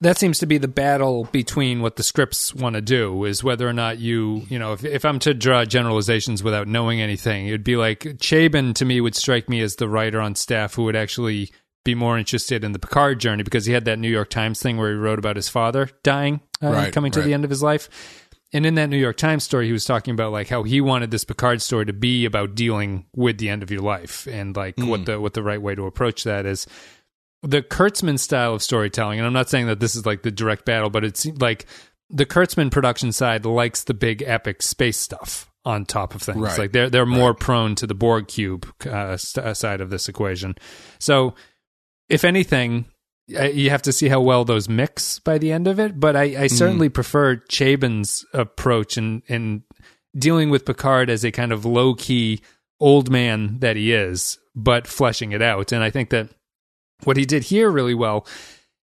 that seems to be the battle between what the scripts want to do is whether or not you you know if if I'm to draw generalizations without knowing anything, it'd be like Chabon to me would strike me as the writer on staff who would actually be more interested in the Picard journey because he had that New York Times thing where he wrote about his father dying, uh, Right, coming to right. the end of his life. And in that New York Times story, he was talking about like how he wanted this Picard story to be about dealing with the end of your life and like what the what the right way to approach that is. The Kurtzman style of storytelling, and I'm not saying that this is like the direct battle, but it's like the Kurtzman production side likes the big epic space stuff on top of things. Right. Like they're they're more prone to the Borg cube uh, st- uh, side of this equation. So, if anything, you have to see how well those mix by the end of it. But I, I certainly prefer Chabon's approach in in dealing with Picard as a kind of low key old man that he is, but fleshing it out. And I think that what he did here really well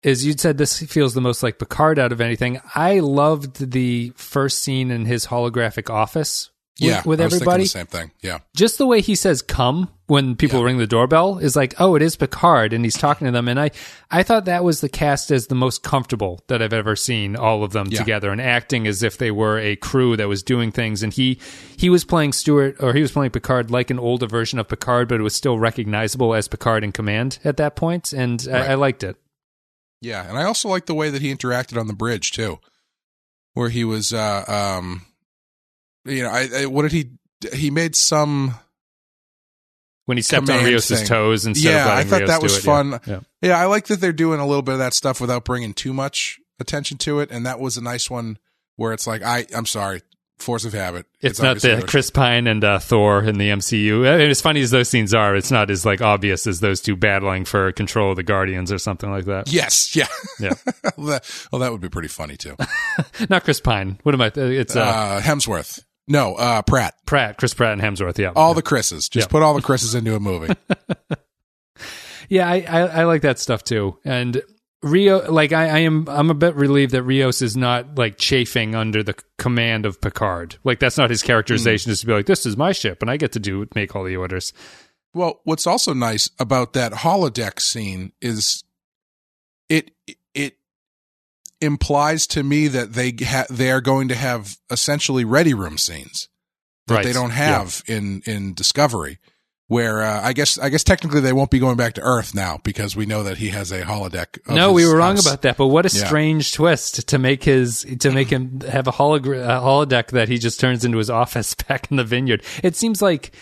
is you'd said this feels the most like Picard out of anything. I loved the first scene in his holographic office yeah, with was everybody the same thing. Yeah, just the way he says come when people Yeah. ring the doorbell is like oh it is picard and he's talking to them and i i thought that was the cast as the most comfortable that i've ever seen all of them Yeah. together and acting as if they were a crew that was doing things and he he was playing stewart or he was playing picard like an older version of picard but it was still recognizable as picard in command at that point and Right. I, I liked it yeah, and I also like the way that he interacted on the bridge too, where he was, uh, um, you know, I, I what did he? He made some when he stepped on Rios's thing. toes instead of. Yeah, of I thought Rios that was it. fun. Yeah. Yeah, I like that they're doing a little bit of that stuff without bringing too much attention to it, and that was a nice one where it's like, I, I'm sorry, force of habit. It's, not the Chris Pine and uh, Thor in the MCU. I mean, as funny as those scenes are, it's not as like obvious as those two battling for control of the Guardians or something like that. Yes, yeah, Yeah. well, that, well, that would be pretty funny too. Not Chris Pine. What am I? It's uh, Uh, Hemsworth, no, uh, Pratt. Pratt, Chris Pratt, and Hemsworth. Yeah, All the Chris's. Just Yeah. put all the Chris's into a movie. Yeah, I, I, I like that stuff too. And Rio, like I, I am, I'm a bit relieved that Rios is not like chafing under the command of Picard. Like that's not his characterization. Just to be like, this is my ship, and I get to do make all the orders. Well, what's also nice about that holodeck scene is it implies to me that they ha- they are going to have essentially ready room scenes that Right. they don't have in in Discovery. Where uh, I guess I guess technically they won't be going back to Earth now because we know that he has a holodeck. no, we were wrong about that. But what a Yeah. strange twist to make his to make him have a, a holodeck that he just turns into his office back in the vineyard. It seems like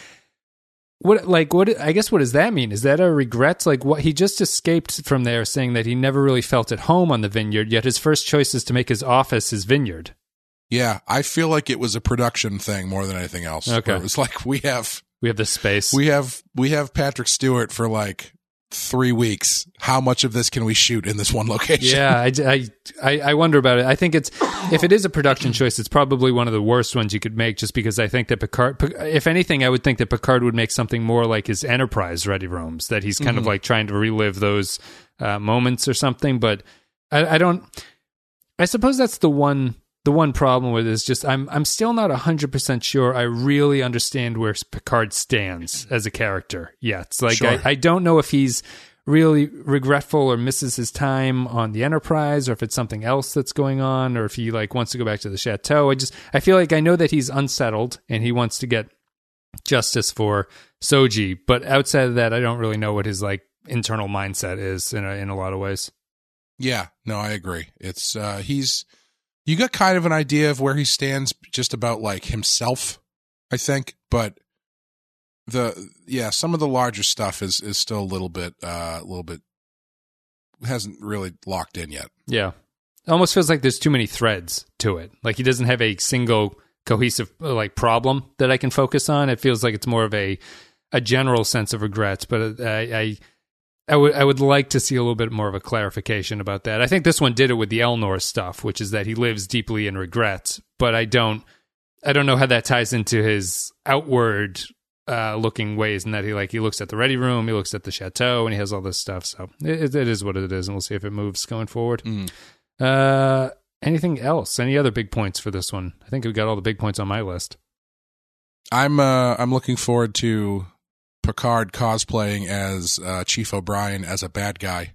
what like what I guess what does that mean? Is that a regret? Like what he just escaped from there, saying that he never really felt at home on the vineyard. Yet his first choice is to make his office his vineyard. Yeah, I feel like it was a production thing more than anything else. Okay. it was like we have We have this space. we have we have Patrick Stewart for like three weeks. How much of this can we shoot in this one location? yeah, I, I, I I wonder about it. I think it's if it is a production choice, it's probably one of the worst ones you could make. Just because I think that Picard, if anything, I would think that Picard would make something more like his Enterprise ready rooms. That he's kind of like trying to relive those uh, moments or something. But I, I don't. I suppose that's the one. The one problem with it is just I'm I'm still not hundred percent sure I really understand where Picard stands as a character yet. It's like Sure. I, I don't know if he's really regretful or misses his time on the Enterprise, or if it's something else that's going on, or if he like wants to go back to the chateau. I just I feel like I know that he's unsettled and he wants to get justice for Soji, but outside of that, I don't really know what his like internal mindset is in a, in a lot of ways. Yeah, no, I agree. It's uh he's you got kind of an idea of where he stands just about like himself, I think, but the yeah, some of the larger stuff is is still a little bit uh a little bit hasn't really locked in yet. Yeah. It almost feels like there's too many threads to it. Like he doesn't have a single cohesive uh, like problem that I can focus on. It feels like it's more of a a general sense of regrets, but uh, I I I would I would like to see a little bit more of a clarification about that. I think this one did it with the Elnor stuff, which is that he lives deeply in regret, but I don't I don't know how that ties into his outward uh, looking ways and that he like he looks at the ready room, he looks at the chateau, and he has all this stuff. So it, it is what it is, and we'll see if it moves going forward. Mm. Uh, anything else? Any other big points for this one? I think we've got all the big points on my list. I'm uh I'm looking forward to Picard cosplaying as uh Chief O'Brien as a bad guy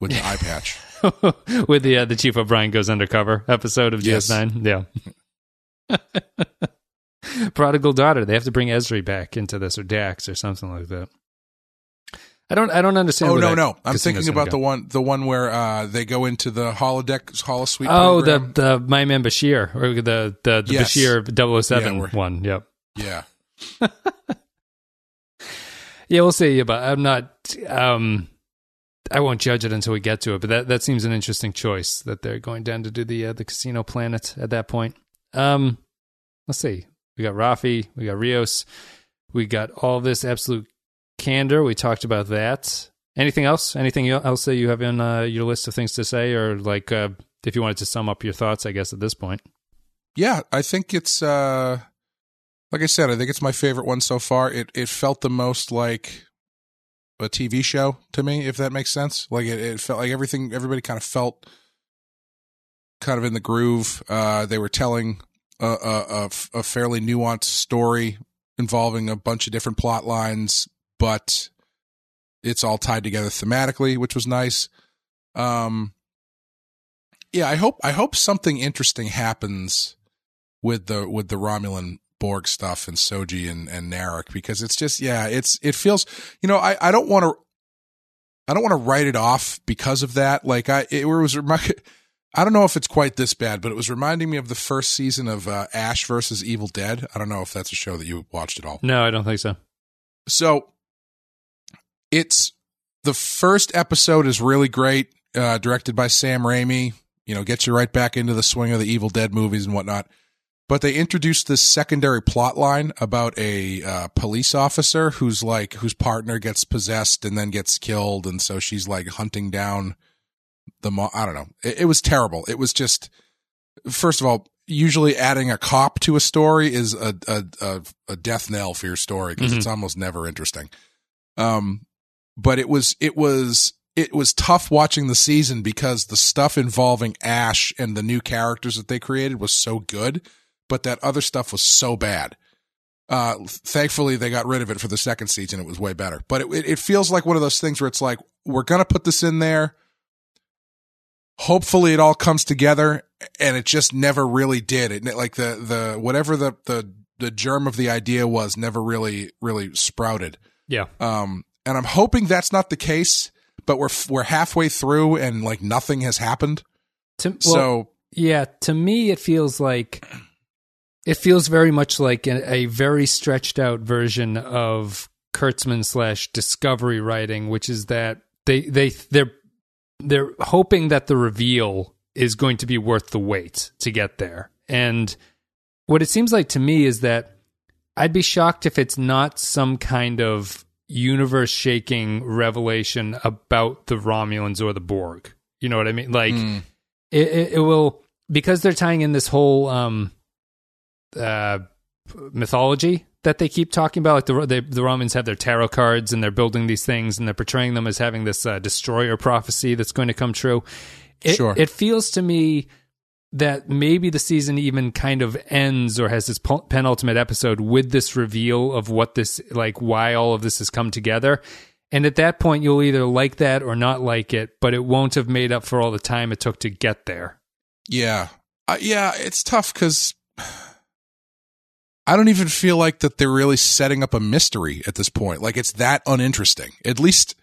with the eye patch. With the uh, the Chief O'Brien goes undercover episode of Yes. DS9. Yeah. Prodigal daughter. They have to bring Ezri back into this or Dax or something like that. I don't. I don't understand. Oh no, no! I'm thinking about go. the one, the one where uh, they go into the holodeck holosuite. Oh, the program. the My Man Bashir or the the, the Yes. Bashir 007 Yeah, one. Yep. yeah. Yeah, we'll see. But I'm not. Um, I won't judge it until we get to it. But that that seems an interesting choice that they're going down to do the uh, the casino planet at that point. Um, let's see. We got Rafi. We got Rios. We got all this absolute candor. We talked about that. Anything else? Anything else that you have in uh, your list of things to say, or like uh, if you wanted to sum up your thoughts, I guess at this point. Yeah, I think it's uh like I said, I think it's my favorite one so far. It it felt the most like a TV show to me, if that makes sense. Like it, it felt like everything everybody kind of felt kind of in the groove. Uh they were telling a, a, fairly nuanced story involving a bunch of different plot lines, but it's all tied together thematically, which was nice. Um yeah, I hope I hope something interesting happens with the with the Romulan Borg stuff and Soji and and Narek because it's just yeah, it's it feels you know I I don't want to I don't want to write it off because of that. Like I it was I don't know if it's quite this bad, but it was reminding me of the first season of uh, Ash versus Evil Dead. I don't know if that's a show that you watched at all. No, I don't think so. So it's the first episode is really great, uh, directed by Sam Raimi. You know, gets you right back into the swing of the Evil Dead movies and whatnot. But they introduced this secondary plot line about a uh, police officer who's like whose partner gets possessed and then gets killed, and so she's like hunting down the. Mo- I don't know. It, it was terrible. It was just first of all, usually adding a cop to a story is a a, a, a death knell for your story because it's almost never interesting. Um, but it was it was it was tough watching the season because the stuff involving Ash and the new characters that they created was so good, but that other stuff was so bad. Uh, thankfully, they got rid of it for the second season. It was way better, but it, it feels like one of those things where it's like we're gonna put this in there. Hopefully, it all comes together, and it just never really did. It like the the whatever the the the germ of the idea was never really really sprouted. Yeah. Um, and I'm hoping that's not the case, but we're we're halfway through and like nothing has happened. To, well, so yeah, to me, it feels like it feels very much like a, a very stretched out version of Kurtzman slash Discovery writing, which is that they they they're they're hoping that the reveal is going to be worth the wait to get there. And what it seems like to me is that I'd be shocked if it's not some kind of universe shaking revelation about the Romulans or the Borg. You know what I mean? Like mm, it, it, it will because they're tying in this whole um uh mythology that they keep talking about. Like the they, the Romans have their tarot cards and they're building these things and they're portraying them as having this uh, destroyer prophecy that's going to come true. It, Sure. it feels to me that maybe the season even kind of ends or has this penultimate episode with this reveal of what this like why all of this has come together. And at that point you'll either like that or not like it but it won't have made up for all the time it took to get there. Yeah, uh, yeah, it's tough because I don't even feel like that they're really setting up a mystery at this point. Like it's that uninteresting. At least,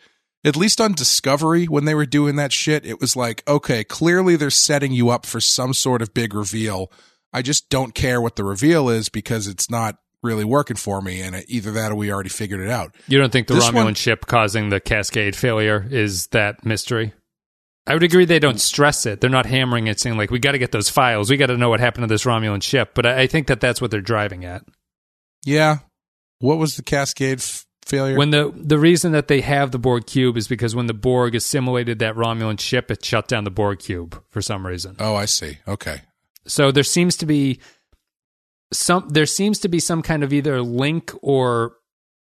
at least on Discovery when they were doing that shit, it was like, okay, clearly they're setting you up for some sort of big reveal. I just don't care what the reveal is because it's not really working for me, and either that or we already figured it out. You don't think the This Romulan one- ship causing the Cascade failure is that mystery? I would agree they don't stress it. They're not hammering it, saying like, "We got to get those files. We got to know what happened to this Romulan ship." But I, I think that that's what they're driving at. Yeah. What was the Cascade f- failure? When the the reason that they have the Borg cube is because when the Borg assimilated that Romulan ship, it shut down the Borg cube for some reason. oh, I see. Okay. So there seems to be some there seems to be some kind of either link or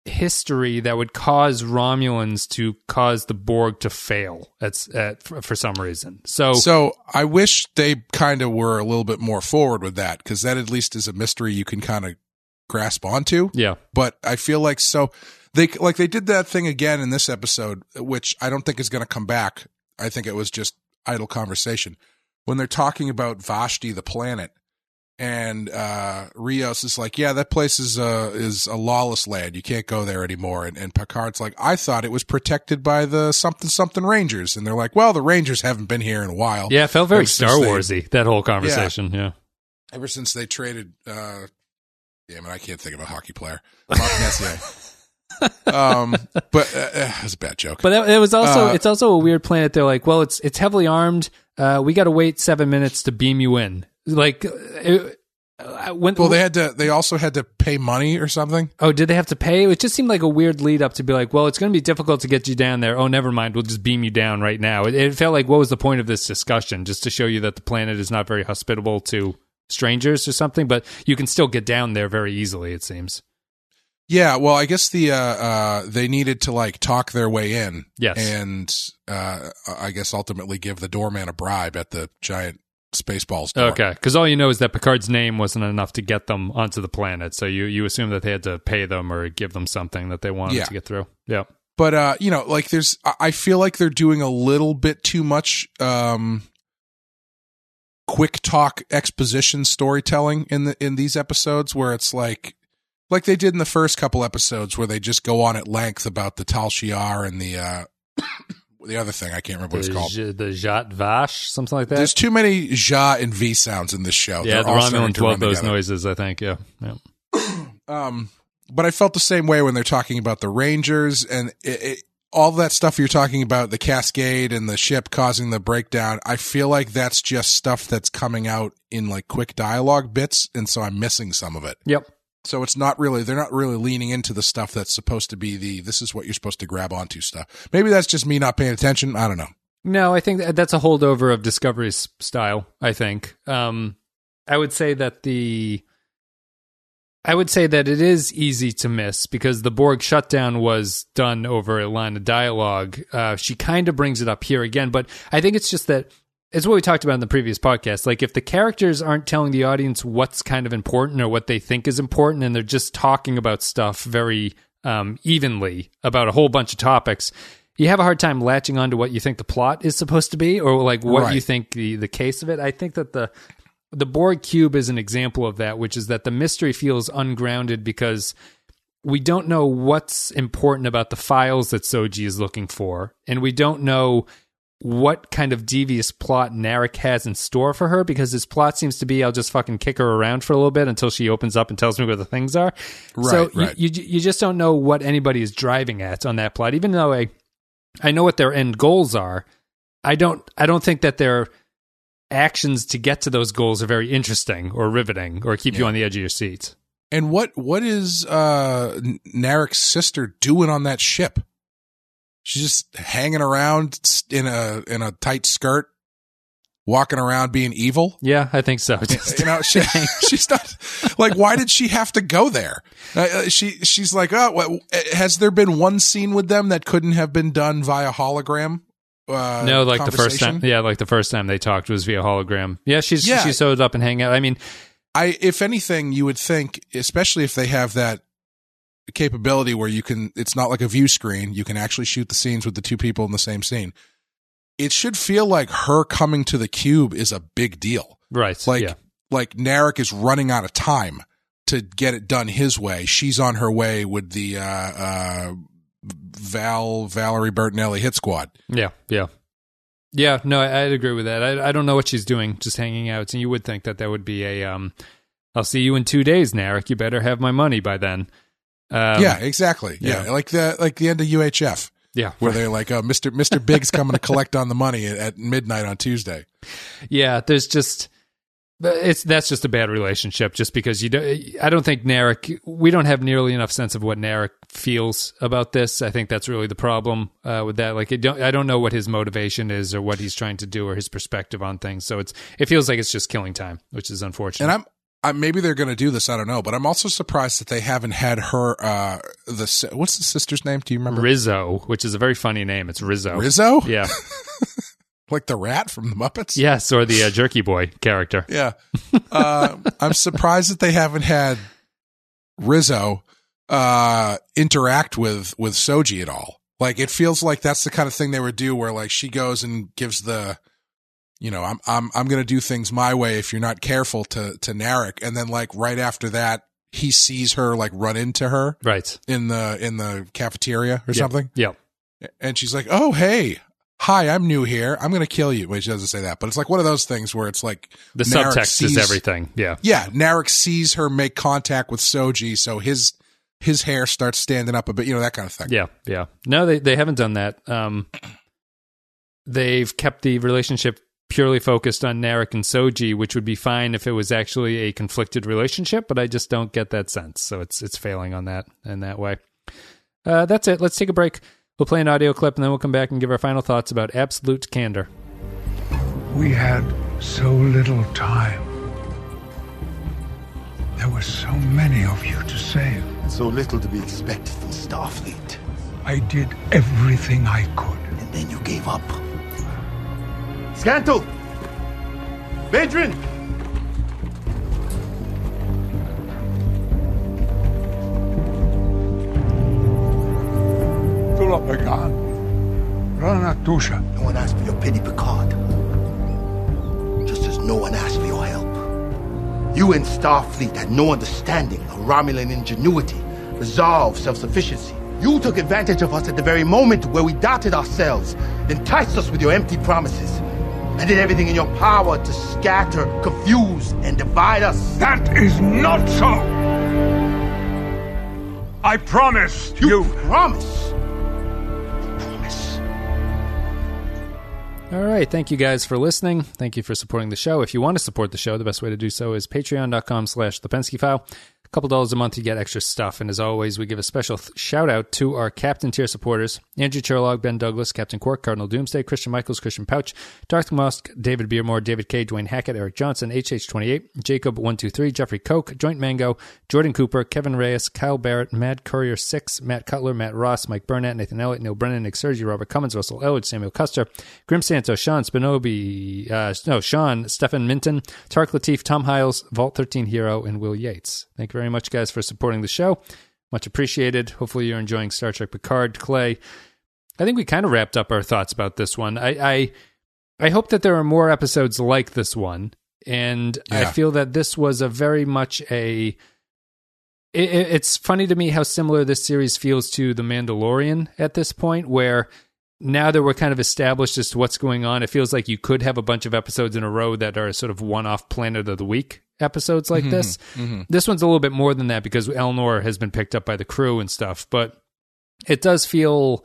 history that would cause Romulans to cause the Borg to fail at, at for, for some reason. So, So I wish they kind of were a little bit more forward with that because that at least is a mystery you can kind of grasp onto. yeah, But I feel like so they like they did that thing again in this episode, which I don't think is going to come back. I think it was just idle conversation when they're talking about Vashti, the planet. And uh, Rios is like, yeah, that place is a is a lawless land. You can't go there anymore. And, and Picard's like, I thought it was protected by the something something Rangers. And they're like, well, the Rangers haven't been here in a while. yeah, it felt very Star Warsy that whole conversation. Yeah, ever since they traded uh damn it i can't think of a hockey player Mark Messier. um but uh, uh, it was a bad joke but it was also Uh, it's also a weird planet. They're like, well, it's it's heavily armed. Uh, we got to wait seven minutes to beam you in. Like, it, uh, when well they had to they also had to pay money or something Oh, did they have to pay? It just seemed like a weird lead up to be like, well, it's going to be difficult to get you down there. Oh, never mind. We'll just beam you down right now. It, it felt like, what was the point of this discussion? Just to show you that the planet is not very hospitable to strangers or something, but you can still get down there very easily, it seems. yeah well i guess the uh uh they needed to like talk their way in Yes. and uh i guess ultimately give the doorman a bribe at the giant spaceballs door. Okay. Because all you know is that Picard's name wasn't enough to get them onto the planet. So you, you assume that they had to pay them or give them something that they wanted Yeah. to get through. Yeah. but uh you know like there's I- feel like they're doing a little bit too much um quick talk exposition storytelling in the in these episodes where it's like like they did in the first couple episodes where they just go on at length about the Tal Shiar and the uh the other thing I can't remember what it's called. The Zhat Vash, something like that. There's too many ja and v sounds in this show. yeah, They're the Romulans to run love those together. noises, I think. Yeah. Yeah. Um, but I felt the same way when they're talking about the Rangers, and it, it, all that stuff you're talking about, the cascade and the ship causing the breakdown, I feel like that's just stuff that's coming out in like quick dialogue bits, and so I'm missing some of it. Yep. So it's not really they're not really leaning into the stuff that's supposed to be the this is what you're supposed to grab onto stuff. Maybe that's just me not paying attention. I don't know. No, I think that's a holdover of Discovery's style. I think. Um, I would say that the. I would say that it is easy to miss because the Borg shutdown was done over a line of dialogue. Uh, she kind of brings it up here again, but I think it's just that it's what we talked about in the previous podcast. Like if the characters aren't telling the audience what's kind of important or what they think is important, and they're just talking about stuff very um, evenly about a whole bunch of topics, you have a hard time latching onto what you think the plot is supposed to be, or like what Right. you think the the case of it. I think that the the Borg cube is an example of that, which is that the mystery feels ungrounded because we don't know what's important about the files that Soji is looking for, and we don't know what kind of devious plot Narek has in store for her because his plot seems to be I'll just fucking kick her around for a little bit until she opens up and tells me where the things are. so Right, right. You, you you just don't know what anybody is driving at on that plot, even though I I know what their end goals are. I don't I don't think that their actions to get to those goals are very interesting or riveting or keep you on the edge of your seat. And what what is uh Narek's sister doing on that ship? She's just hanging around in a in a tight skirt, walking around being evil. Yeah, I think so. You know, she, she's not like. Why did she have to go there? Uh, uh, she she's like, oh, what, has there been one scene with them that couldn't have been done via hologram? Uh, no, like the first time. Yeah, like the first time they talked was via hologram. Yeah, she's Yeah. she showed up and hang out. I mean, I, if anything, you would think, especially if they have that capability where you can, it's not like a view screen. You can actually shoot the scenes with the two people in the same scene. It should feel like her coming to the cube is a big deal. right. Like, yeah. like Narek is running out of time to get it done his way. She's on her way with the, uh, uh, Val, Valerie Bertinelli hit squad. Yeah, yeah. Yeah, no, I, I'd agree with that. I, I don't know what she's doing, just hanging out. And you would think that that would be a, um, I'll see you in two days, Narek. You better have my money by then. Um, yeah, exactly. Yeah. yeah. Like the, like the end of UHF. yeah, Where they're like, oh, Mr. Mr. Big's coming to collect on the money at, at midnight on Tuesday. yeah. There's just it's that's just a bad relationship. Just because you don't, I don't think Narek. We don't have nearly enough sense of what Narek feels about this. I think that's really the problem uh, with that. Like, I don't, I don't know what his motivation is or what he's trying to do or his perspective on things. So it's, it feels like it's just killing time, which is unfortunate. And I'm, I, maybe they're going to do this. I don't know, but I'm also surprised that they haven't had her. Uh, the what's the sister's name? Do you remember? Rizzo, which is a very funny name. It's Rizzo. Rizzo, Yeah. like the rat from the Muppets. yes, or the uh, Jerky Boy character. yeah. Uh, I'm surprised that they haven't had Rizzo uh, interact with with Soji at all. Like it feels like that's the kind of thing they would do, where like she goes and gives the, you know, I'm I'm I'm going to do things my way if you're not careful to to Narek, and then like right after that, he sees her like run into her Right. in the in the cafeteria or something, Yeah. and she's like, "Oh hey." Hi, I'm new here. I'm going to kill you. Wait, she doesn't say that, but it's like one of those things where it's like The Narek subtext is everything. Yeah. yeah, Narek sees her make contact with Soji, so his his hair starts standing up a bit, you know, that kind of thing. Yeah. Yeah. No, they, they haven't done that. Um, they've kept the relationship purely focused on Narek and Soji, which would be fine if it was actually a conflicted relationship, but I just don't get that sense. So it's it's failing on that in that way. Uh, that's it. Let's take a break. We'll play an audio clip and then we'll come back and give our final thoughts about absolute candor. We had so little time. There were so many of you to save. And so little to be expected from Starfleet. I did everything I could. And then you gave up. Scantle! Vedran! Tulapagan. Ranatusha. No one asked for your pity, Picard. Just as no one asked for your help. You and Starfleet had no understanding of Romulan ingenuity, resolve, self-sufficiency. You took advantage of us at the very moment where we doubted ourselves, enticed us with your empty promises, and did everything in your power to scatter, confuse, and divide us. That is not so. I promise you. You promise. All right. Thank you guys for listening. Thank you for supporting the show. If you want to support the show, the best way to do so is patreon.com slash the Pensky File. Couple dollars a month, you get extra stuff. And as always, we give a special th- shout out to our captain tier supporters Andrew Cherlog, Ben Douglas, Captain Quark, Cardinal Doomsday, Christian Michaels, Christian Pouch, Darth Musk, David Beermore, David K, Dwayne Hackett, Eric Johnson, HH28, Jacob123, Jeffrey Koch, Joint Mango, Jordan Cooper, Kevin Reyes, Kyle Barrett, Mad Courier 6, Matt Cutler, Matt Ross, Mike Burnett, Nathan Elliott, Neil Brennan, Nick Sergi, Robert Cummins, Russell Elwood, Samuel Custer, Grim Santos, Sean Spinobi, uh, no, Sean, Stefan Minton, Tark Latif, Tom Hiles, Vault 13 Hero, and Will Yates. Thank you very much, guys, for supporting the show. Much appreciated. Hopefully, you're enjoying Star Trek Picard. Clay, I think we kind of wrapped up our thoughts about this one. I, I, I hope that there are more episodes like this one, and I feel that this was a very much a. It, it- it's funny to me how similar this series feels to The Mandalorian at this point, where now that we're kind of established as to what's going on, it feels like you could have a bunch of episodes in a row that are sort of one-off Planet of the Week episodes like this. Mm-hmm. Mm-hmm. This one's a little bit more than that because Elnor has been picked up by the crew and stuff, but it does feel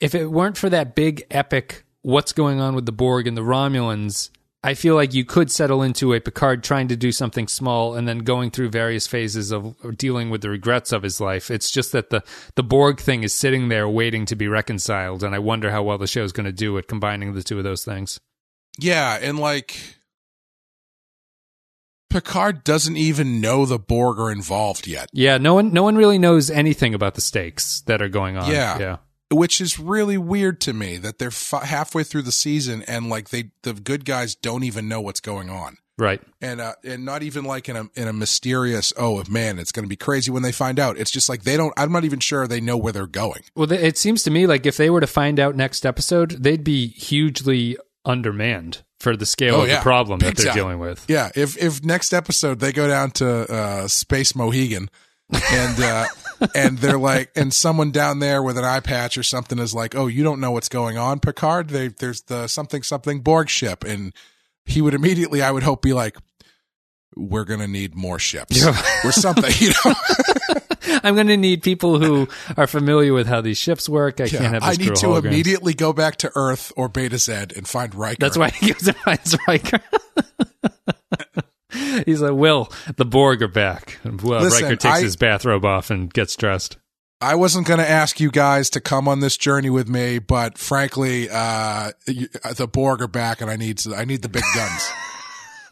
if it weren't for that big epic what's going on with the Borg and the Romulans, I feel like you could settle into a Picard trying to do something small and then going through various phases of dealing with the regrets of his life. It's just that the the Borg thing is sitting there waiting to be reconciled, and I wonder how well the show's going to do at combining the two of those things. Yeah, and like Picard doesn't even know the Borg are involved yet, Yeah, no one no one really knows anything about the stakes that are going on. Yeah. yeah. which is really weird to me that they're f- halfway through the season and like they the good guys don't even know what's going on. Right. And uh, and not even like in a in a mysterious oh man it's going to be crazy when they find out. It's just like they don't. I'm not even sure they know where they're going. Well, it seems to me like if they were to find out next episode, they'd be hugely undermanned for the scale Oh, of yeah. the problem Big that they're time. dealing with. Yeah, if if next episode they go down to uh, Space Mohegan and uh, and they're like, and someone down there with an eye patch or something is like, oh, you don't know what's going on, Picard. They, there's the something something Borg ship, and he would immediately, I would hope, be like, we're gonna need more ships or something, you know. I'm going to need people who are familiar with how these ships work. I can't have I need to holograms. immediately go back to Earth or Betazed and find Riker. That's why he goes and finds Riker. He's like, Will, the Borg are back. Well, Listen, Riker takes I- his bathrobe off and gets dressed. I wasn't going to ask you guys to come on this journey with me, but frankly, uh, the Borg are back, and I need I need the big guns.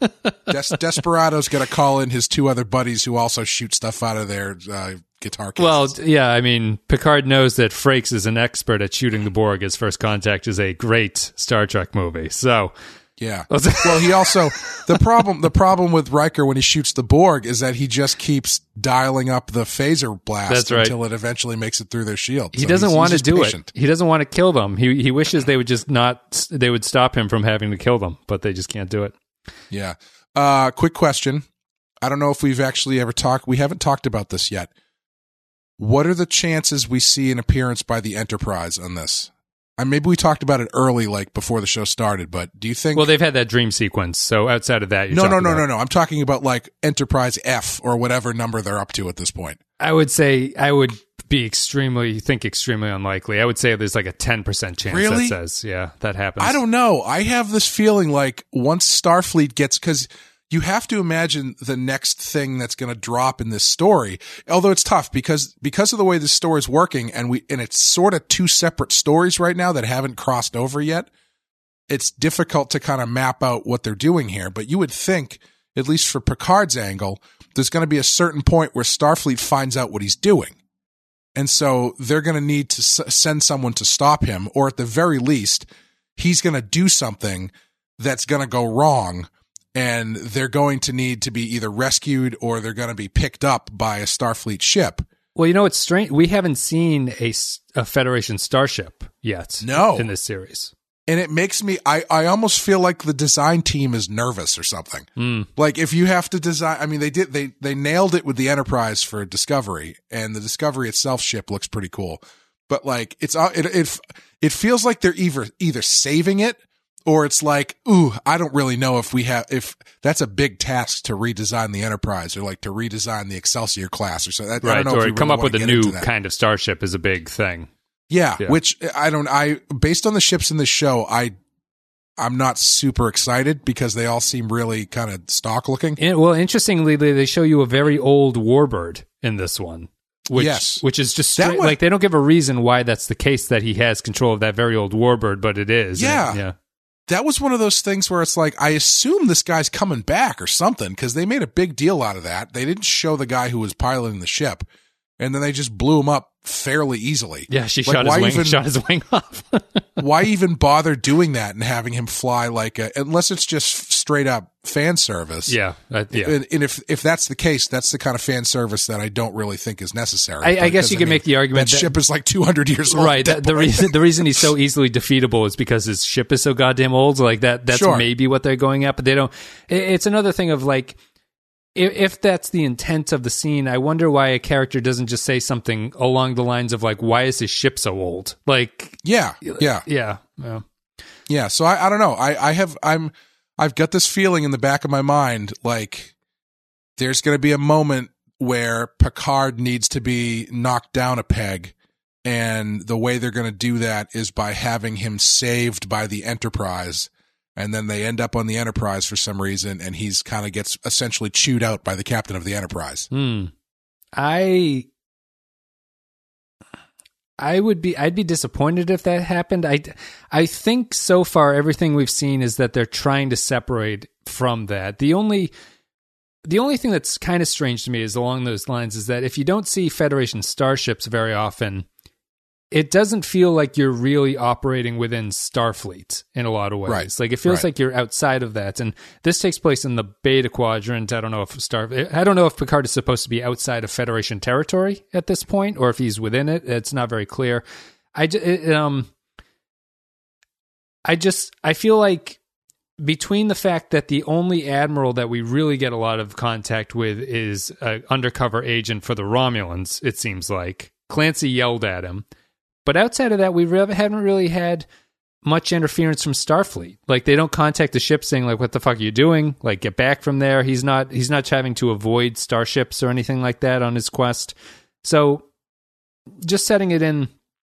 Des- Desperado's going to call in his two other buddies who also shoot stuff out of their uh, guitar cases. Well, yeah, I mean, Picard knows that Frakes is an expert at shooting the Borg. His First Contact is a great Star Trek movie. So, yeah. well, he also the problem the problem with Riker when he shoots the Borg is that he just keeps dialing up the phaser blast right. until it eventually makes it through their shield. he So doesn't want to do patient. it. He doesn't want to kill them. He he wishes they would just not. They would stop him from having to kill them, but they just can't do it. Yeah. Uh, quick question. I don't know if we've actually ever talked. We haven't talked about this yet. What are the chances we see an appearance by the Enterprise on this? Uh, maybe we talked about it early, like before the show started. But do you think? Well, they've had that dream sequence. So outside of that, you're no, no, no, about- no, no. I'm talking about like Enterprise F or whatever number they're up to at this point. I would say I would be extremely think extremely unlikely. I would say there's like a ten percent chance Really? that says yeah that happens. I don't know. I have this feeling like once Starfleet gets because you have to imagine the next thing that's going to drop in this story. Although it's tough because because of the way this story is working, and we and it's sort of two separate stories right now that haven't crossed over yet. It's difficult to kind of map out what they're doing here. But you would think, at least for Picard's angle, there's going to be a certain point where Starfleet finds out what he's doing. And so they're going to need to send someone to stop him, or at the very least, he's going to do something that's going to go wrong. And they're going to need to be either rescued or they're going to be picked up by a Starfleet ship. Well, you know it's strange. We haven't seen a, a Federation starship yet. No. in this series. And it makes me, I, I almost feel like the design team is nervous or something. Like if you have to design, I mean, they did, they, they nailed it with the Enterprise for Discovery and the Discovery itself ship looks pretty cool. But like it's, uh, it, it, it feels like they're either, either saving it or it's like, ooh, I don't really know if we have, if that's a big task to redesign the Enterprise or like to redesign the Excelsior class or so. I, I don't know if or we come up with a new kind of starship is a big thing. Yeah, Yeah. which I don't. I based on the ships in the show, I I'm not super excited because they all seem really kind of stock looking. And, well, interestingly, they they show you a very old warbird in this one. Which, Yes. which is just That straight, one- like they don't give a reason why that's the case that he has control of that very old warbird, but it is. And Yeah. That was one of those things where it's like I assume this guy's coming back or something because they made a big deal out of that. They didn't show the guy who was piloting the ship, and then they just blew him up fairly easily. yeah. She Like, shot his wing, even- shot his wing off. why even bother doing that and having him fly like a, unless it's just straight up fan service. yeah, uh, yeah. And, and if if that's the case, that's the kind of fan service that I don't really think is necessary. I- I guess you could make the argument that, that- ship is like 200 years old. right. that The, the reason the reason he's so easily defeatable is because his ship is so goddamn old. Like that. That's Sure. maybe what they're going at, but they don't. it- It's another thing of like. If, if that's the intent of the scene, I wonder why a character doesn't just say something along the lines of like, "Why is his ship so old?" Like, yeah, yeah, yeah, yeah. yeah. So I, I don't know. I, I have I'm I've got this feeling in the back of my mind like there's going to be a moment where Picard needs to be knocked down a peg. And the way they're going to do that is by having him saved by the Enterprise. And then they end up on the Enterprise for some reason, and he's kind of gets essentially chewed out by the captain of the Enterprise. Hmm. I I would be I'd be disappointed if that happened. I I think so far everything we've seen is that they're trying to separate from that. The only the only thing that's kind of strange to me is along those lines is that if you don't see Federation starships very often, it doesn't feel like you're really operating within Starfleet in a lot of ways. Right. Like it feels Right. like you're outside of that. And this takes place in the Beta Quadrant. I don't know if Star I don't know if Picard is supposed to be outside of Federation territory at this point or if he's within it. It's not very clear. I it, um I just I feel like between the fact that the only admiral that we really get a lot of contact with is an undercover agent for the Romulans, it seems like Clancy yelled at him, but outside of that, we haven't really had much interference from Starfleet. Like they don't contact the ship saying like, "What the fuck are you doing?" Like get back from there. He's not he's not having to avoid starships or anything like that on his quest. So just setting it in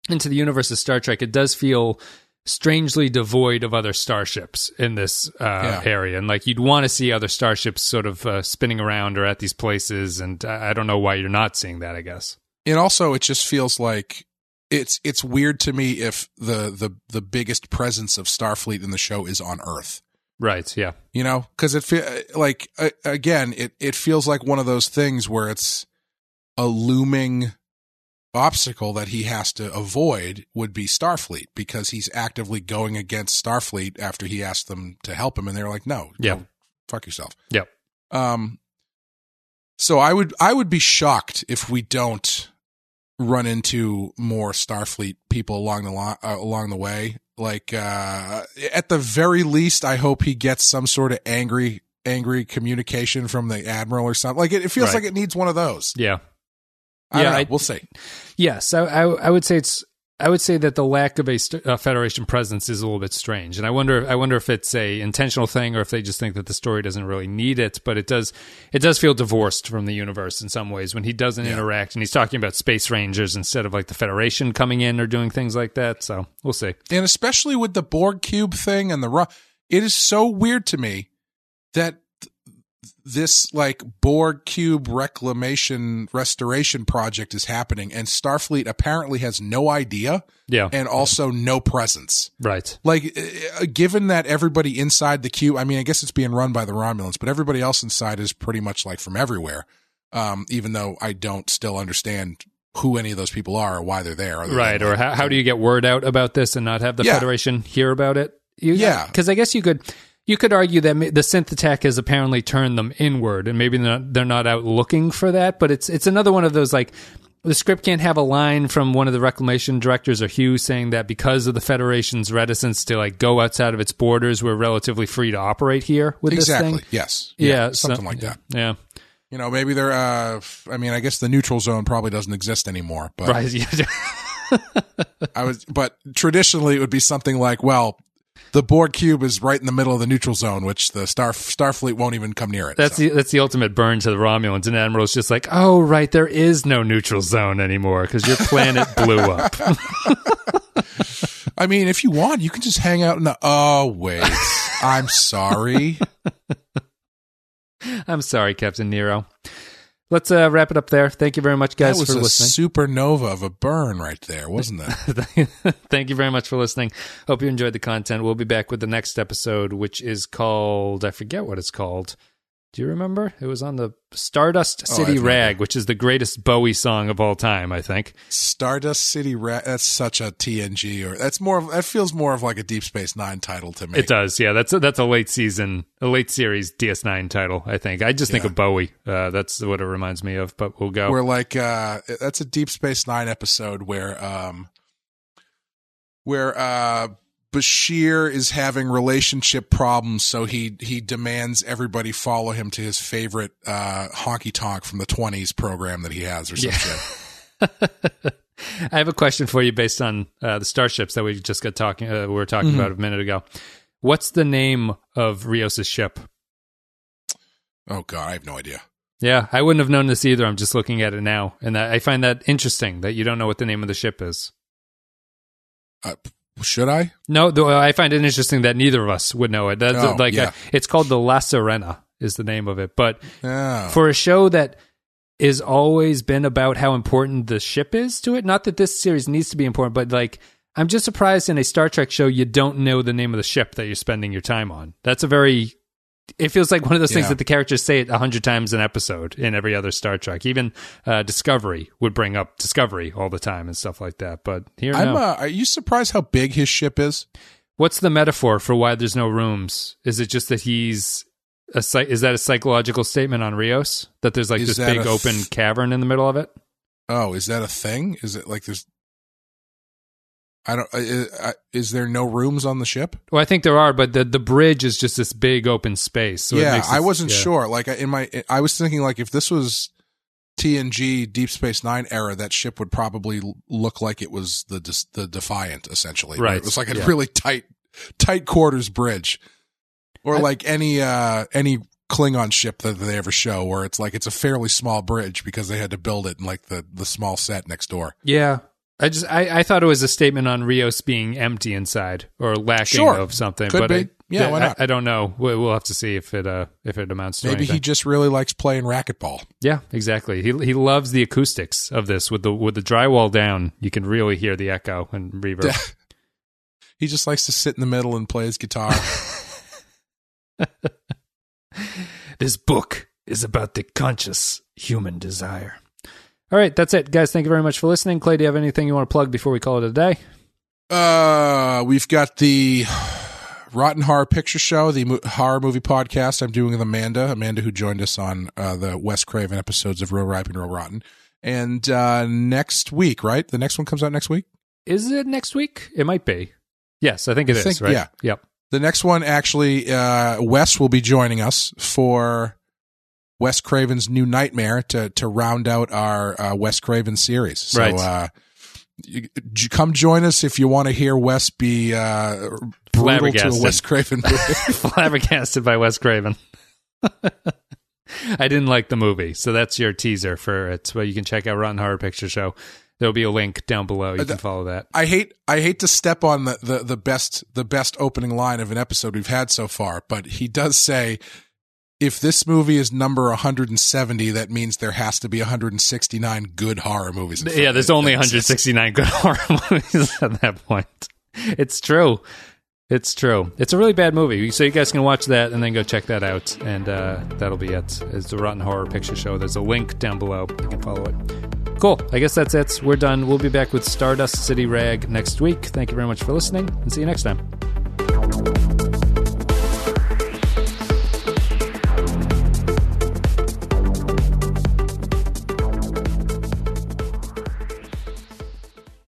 into the universe of Star Trek, it does feel strangely devoid of other starships in this uh, Yeah. area, and like you'd want to see other starships sort of uh, spinning around or at these places, and I I don't know why you're not seeing that. I guess. and also it just feels like it's it's weird to me if the the the biggest presence of Starfleet in the show is on Earth. Right. Yeah. You know, because it fe- like uh, again, it it feels like one of those things where it's a looming obstacle that he has to avoid would be Starfleet because he's actively going against Starfleet after he asked them to help him, and they're like, "No, Yeah. go fuck yourself." Yep. Um, so I would I would be shocked if we don't run into more Starfleet people along the lo- uh, along the way. Like uh, at the very least, I hope he gets some sort of angry angry communication from the admiral or something. Like it, it feels Right. like it needs one of those. Yeah. I Yeah. I- we'll see. Yes, I, I, I would say it's. I would say that the lack of a, st- a Federation presence is a little bit strange, and I wonder. I wonder if it's a intentional thing or if they just think that the story doesn't really need it. But it does. It does feel divorced from the universe in some ways when he doesn't Yeah. interact and he's talking about space rangers instead of like the Federation coming in or doing things like that. So we'll see. and especially with the Borg cube thing and the ru- it is so weird to me that th- this like Borg cube reclamation restoration project is happening and Starfleet apparently has no idea Yeah. and also no presence. right. Like uh, given that everybody inside the cube, I mean I guess it's being run by the Romulans, but everybody else inside is pretty much like from everywhere. Um even though I don't still understand who any of those people are or why they're there. Right. Or how, how do you get word out about this and not have the Yeah. Federation hear about it? You, Yeah. Because I guess you could. You could argue that the synth attack has apparently turned them inward, and maybe they're not, they're not out looking for that. But it's it's another one of those like the script can't have a line from one of the reclamation directors or Hugh saying that because of the Federation's reticence to like go outside of its borders, we're relatively free to operate here with Exactly. this thing. Yes. Yeah, so- something like that. Yeah. You know, maybe they're. Uh, I mean, I guess the neutral zone probably doesn't exist anymore. But Right. I was. But traditionally, it would be something like, well, the Borg cube is right in the middle of the neutral zone, which the Star Starfleet won't even come near it. That's so. the that's the ultimate burn to the Romulans and Admiral's just like, oh right, there is no neutral zone anymore because your planet blew up. I mean, if you want, you can just hang out in the. Oh wait, I'm sorry. I'm sorry, Captain Nero. Let's uh, wrap it up there. Thank you very much, guys, that was for a listening. supernova of a burn right there, wasn't it? Thank you very much for listening. Hope you enjoyed the content. We'll be back with the next episode, which is called I forget what it's called. Do you remember? It was on the Stardust Oh, City remember. Rag, which is the greatest Bowie song of all time, I think. Stardust City Rag. That's such a TNG, or that's more. of That feels more of like a Deep Space Nine title to me. It does, yeah. That's a, that's a late season, a late series DS9 title. I think. I just think Yeah. of Bowie. Uh, that's what it reminds me of. But we'll go. We're like uh, that's a Deep Space Nine episode where um, where uh, Bashir is having relationship problems, so he he demands everybody follow him to his favorite uh, honky tonk from the twenties program that he has, or something. shit. I have a question for you based on uh, the starships that we just got talking. Uh, we were talking Mm-hmm. about a minute ago. What's the name of Rios' ship? Oh god, I have no idea. Yeah, I wouldn't have known this either. I'm just looking at it now, and I I find that interesting that you don't know what the name of the ship is. Uh, should I? No, though I find it interesting that neither of us would know it. That's Oh, like yeah. a, it's called the La Sirena is the name of it. But Oh. for a show that is always been about how important the ship is to it, not that this series needs to be important, but like I'm just surprised in a Star Trek show you don't know the name of the ship that you're spending your time on. That's a very it feels like one of those things Yeah. that the characters say it a hundred times an episode in every other Star Trek. Even uh, Discovery would bring up Discovery all the time and stuff like that. But here, I'm. no. Uh, are you surprised how big his ship is? What's the metaphor for why there's no rooms? Is it just that he's a is that a psychological statement on Rios that there's like Is this big a open cavern in the middle of it? Oh, is that a thing? Is it like there's? I don't. Uh, uh, is there no rooms on the ship? Well, I think there are, but the the bridge is just this big open space. So it yeah, makes I wasn't yeah. sure. Like in my, I was thinking like if this was TNG Deep Space Nine era, that ship would probably look like it was the the Defiant, essentially. Right, It was like a yeah. really tight, tight quarters bridge, or I- like any uh any Klingon ship that they ever show, where it's like it's a fairly small bridge because they had to build it in like the the small set next door. Yeah, I just I, I thought it was a statement on Rios being empty inside or lacking Sure. of something. Could but be. I, Yeah, why not? I, don't know. We- We'll have to see if it uh if it amounts to Maybe anything. he just really likes playing racquetball. Yeah, exactly. He he loves the acoustics of this with the with the drywall down. You can really hear the echo and reverb. He just likes to sit in the middle and play his guitar. this book is about the conscious human desire. All right, that's it, guys. Thank you very much for listening. Clay, do you have anything you want to plug before we call it a day? Uh, we've got the Rotten Horror Picture Show, the mo- horror movie podcast I'm doing with Amanda. Amanda, who joined us on uh, the Wes Craven episodes of Real Ripe and Real Rotten. And uh, next week, right? The next one comes out next week. Is it next week? It might be. Yes, I think it I is. think- right? yeah. Yep. The next one, actually, uh, Wes will be joining us for Wes Craven's New Nightmare to to round out our uh, Wes Craven series. So, Right. uh, you, j- come join us if you want to hear Wes be uh, brutal to a Wes Craven movie. Flabbergasted by Wes Craven. I didn't like the movie, so that's your teaser for it. Well, you can check out Rotten Horror Picture Show. There'll be a link down below. You Uh, can follow that. I hate I hate to step on the, the, the best the best opening line of an episode we've had so far, but he does say if this movie is number 170, that means there has to be 169 good horror movies. Yeah, there's only 169 good horror movies at that point. It's true. It's true. It's a really bad movie. So you guys can watch that and then go check that out. And uh, that'll be it. It's the Rotten Horror Picture Show. There's a link down below. You can follow it. Cool. I guess that's it. We're done. We'll be back with Stardust City Rag next week. Thank you very much for listening and see you next time.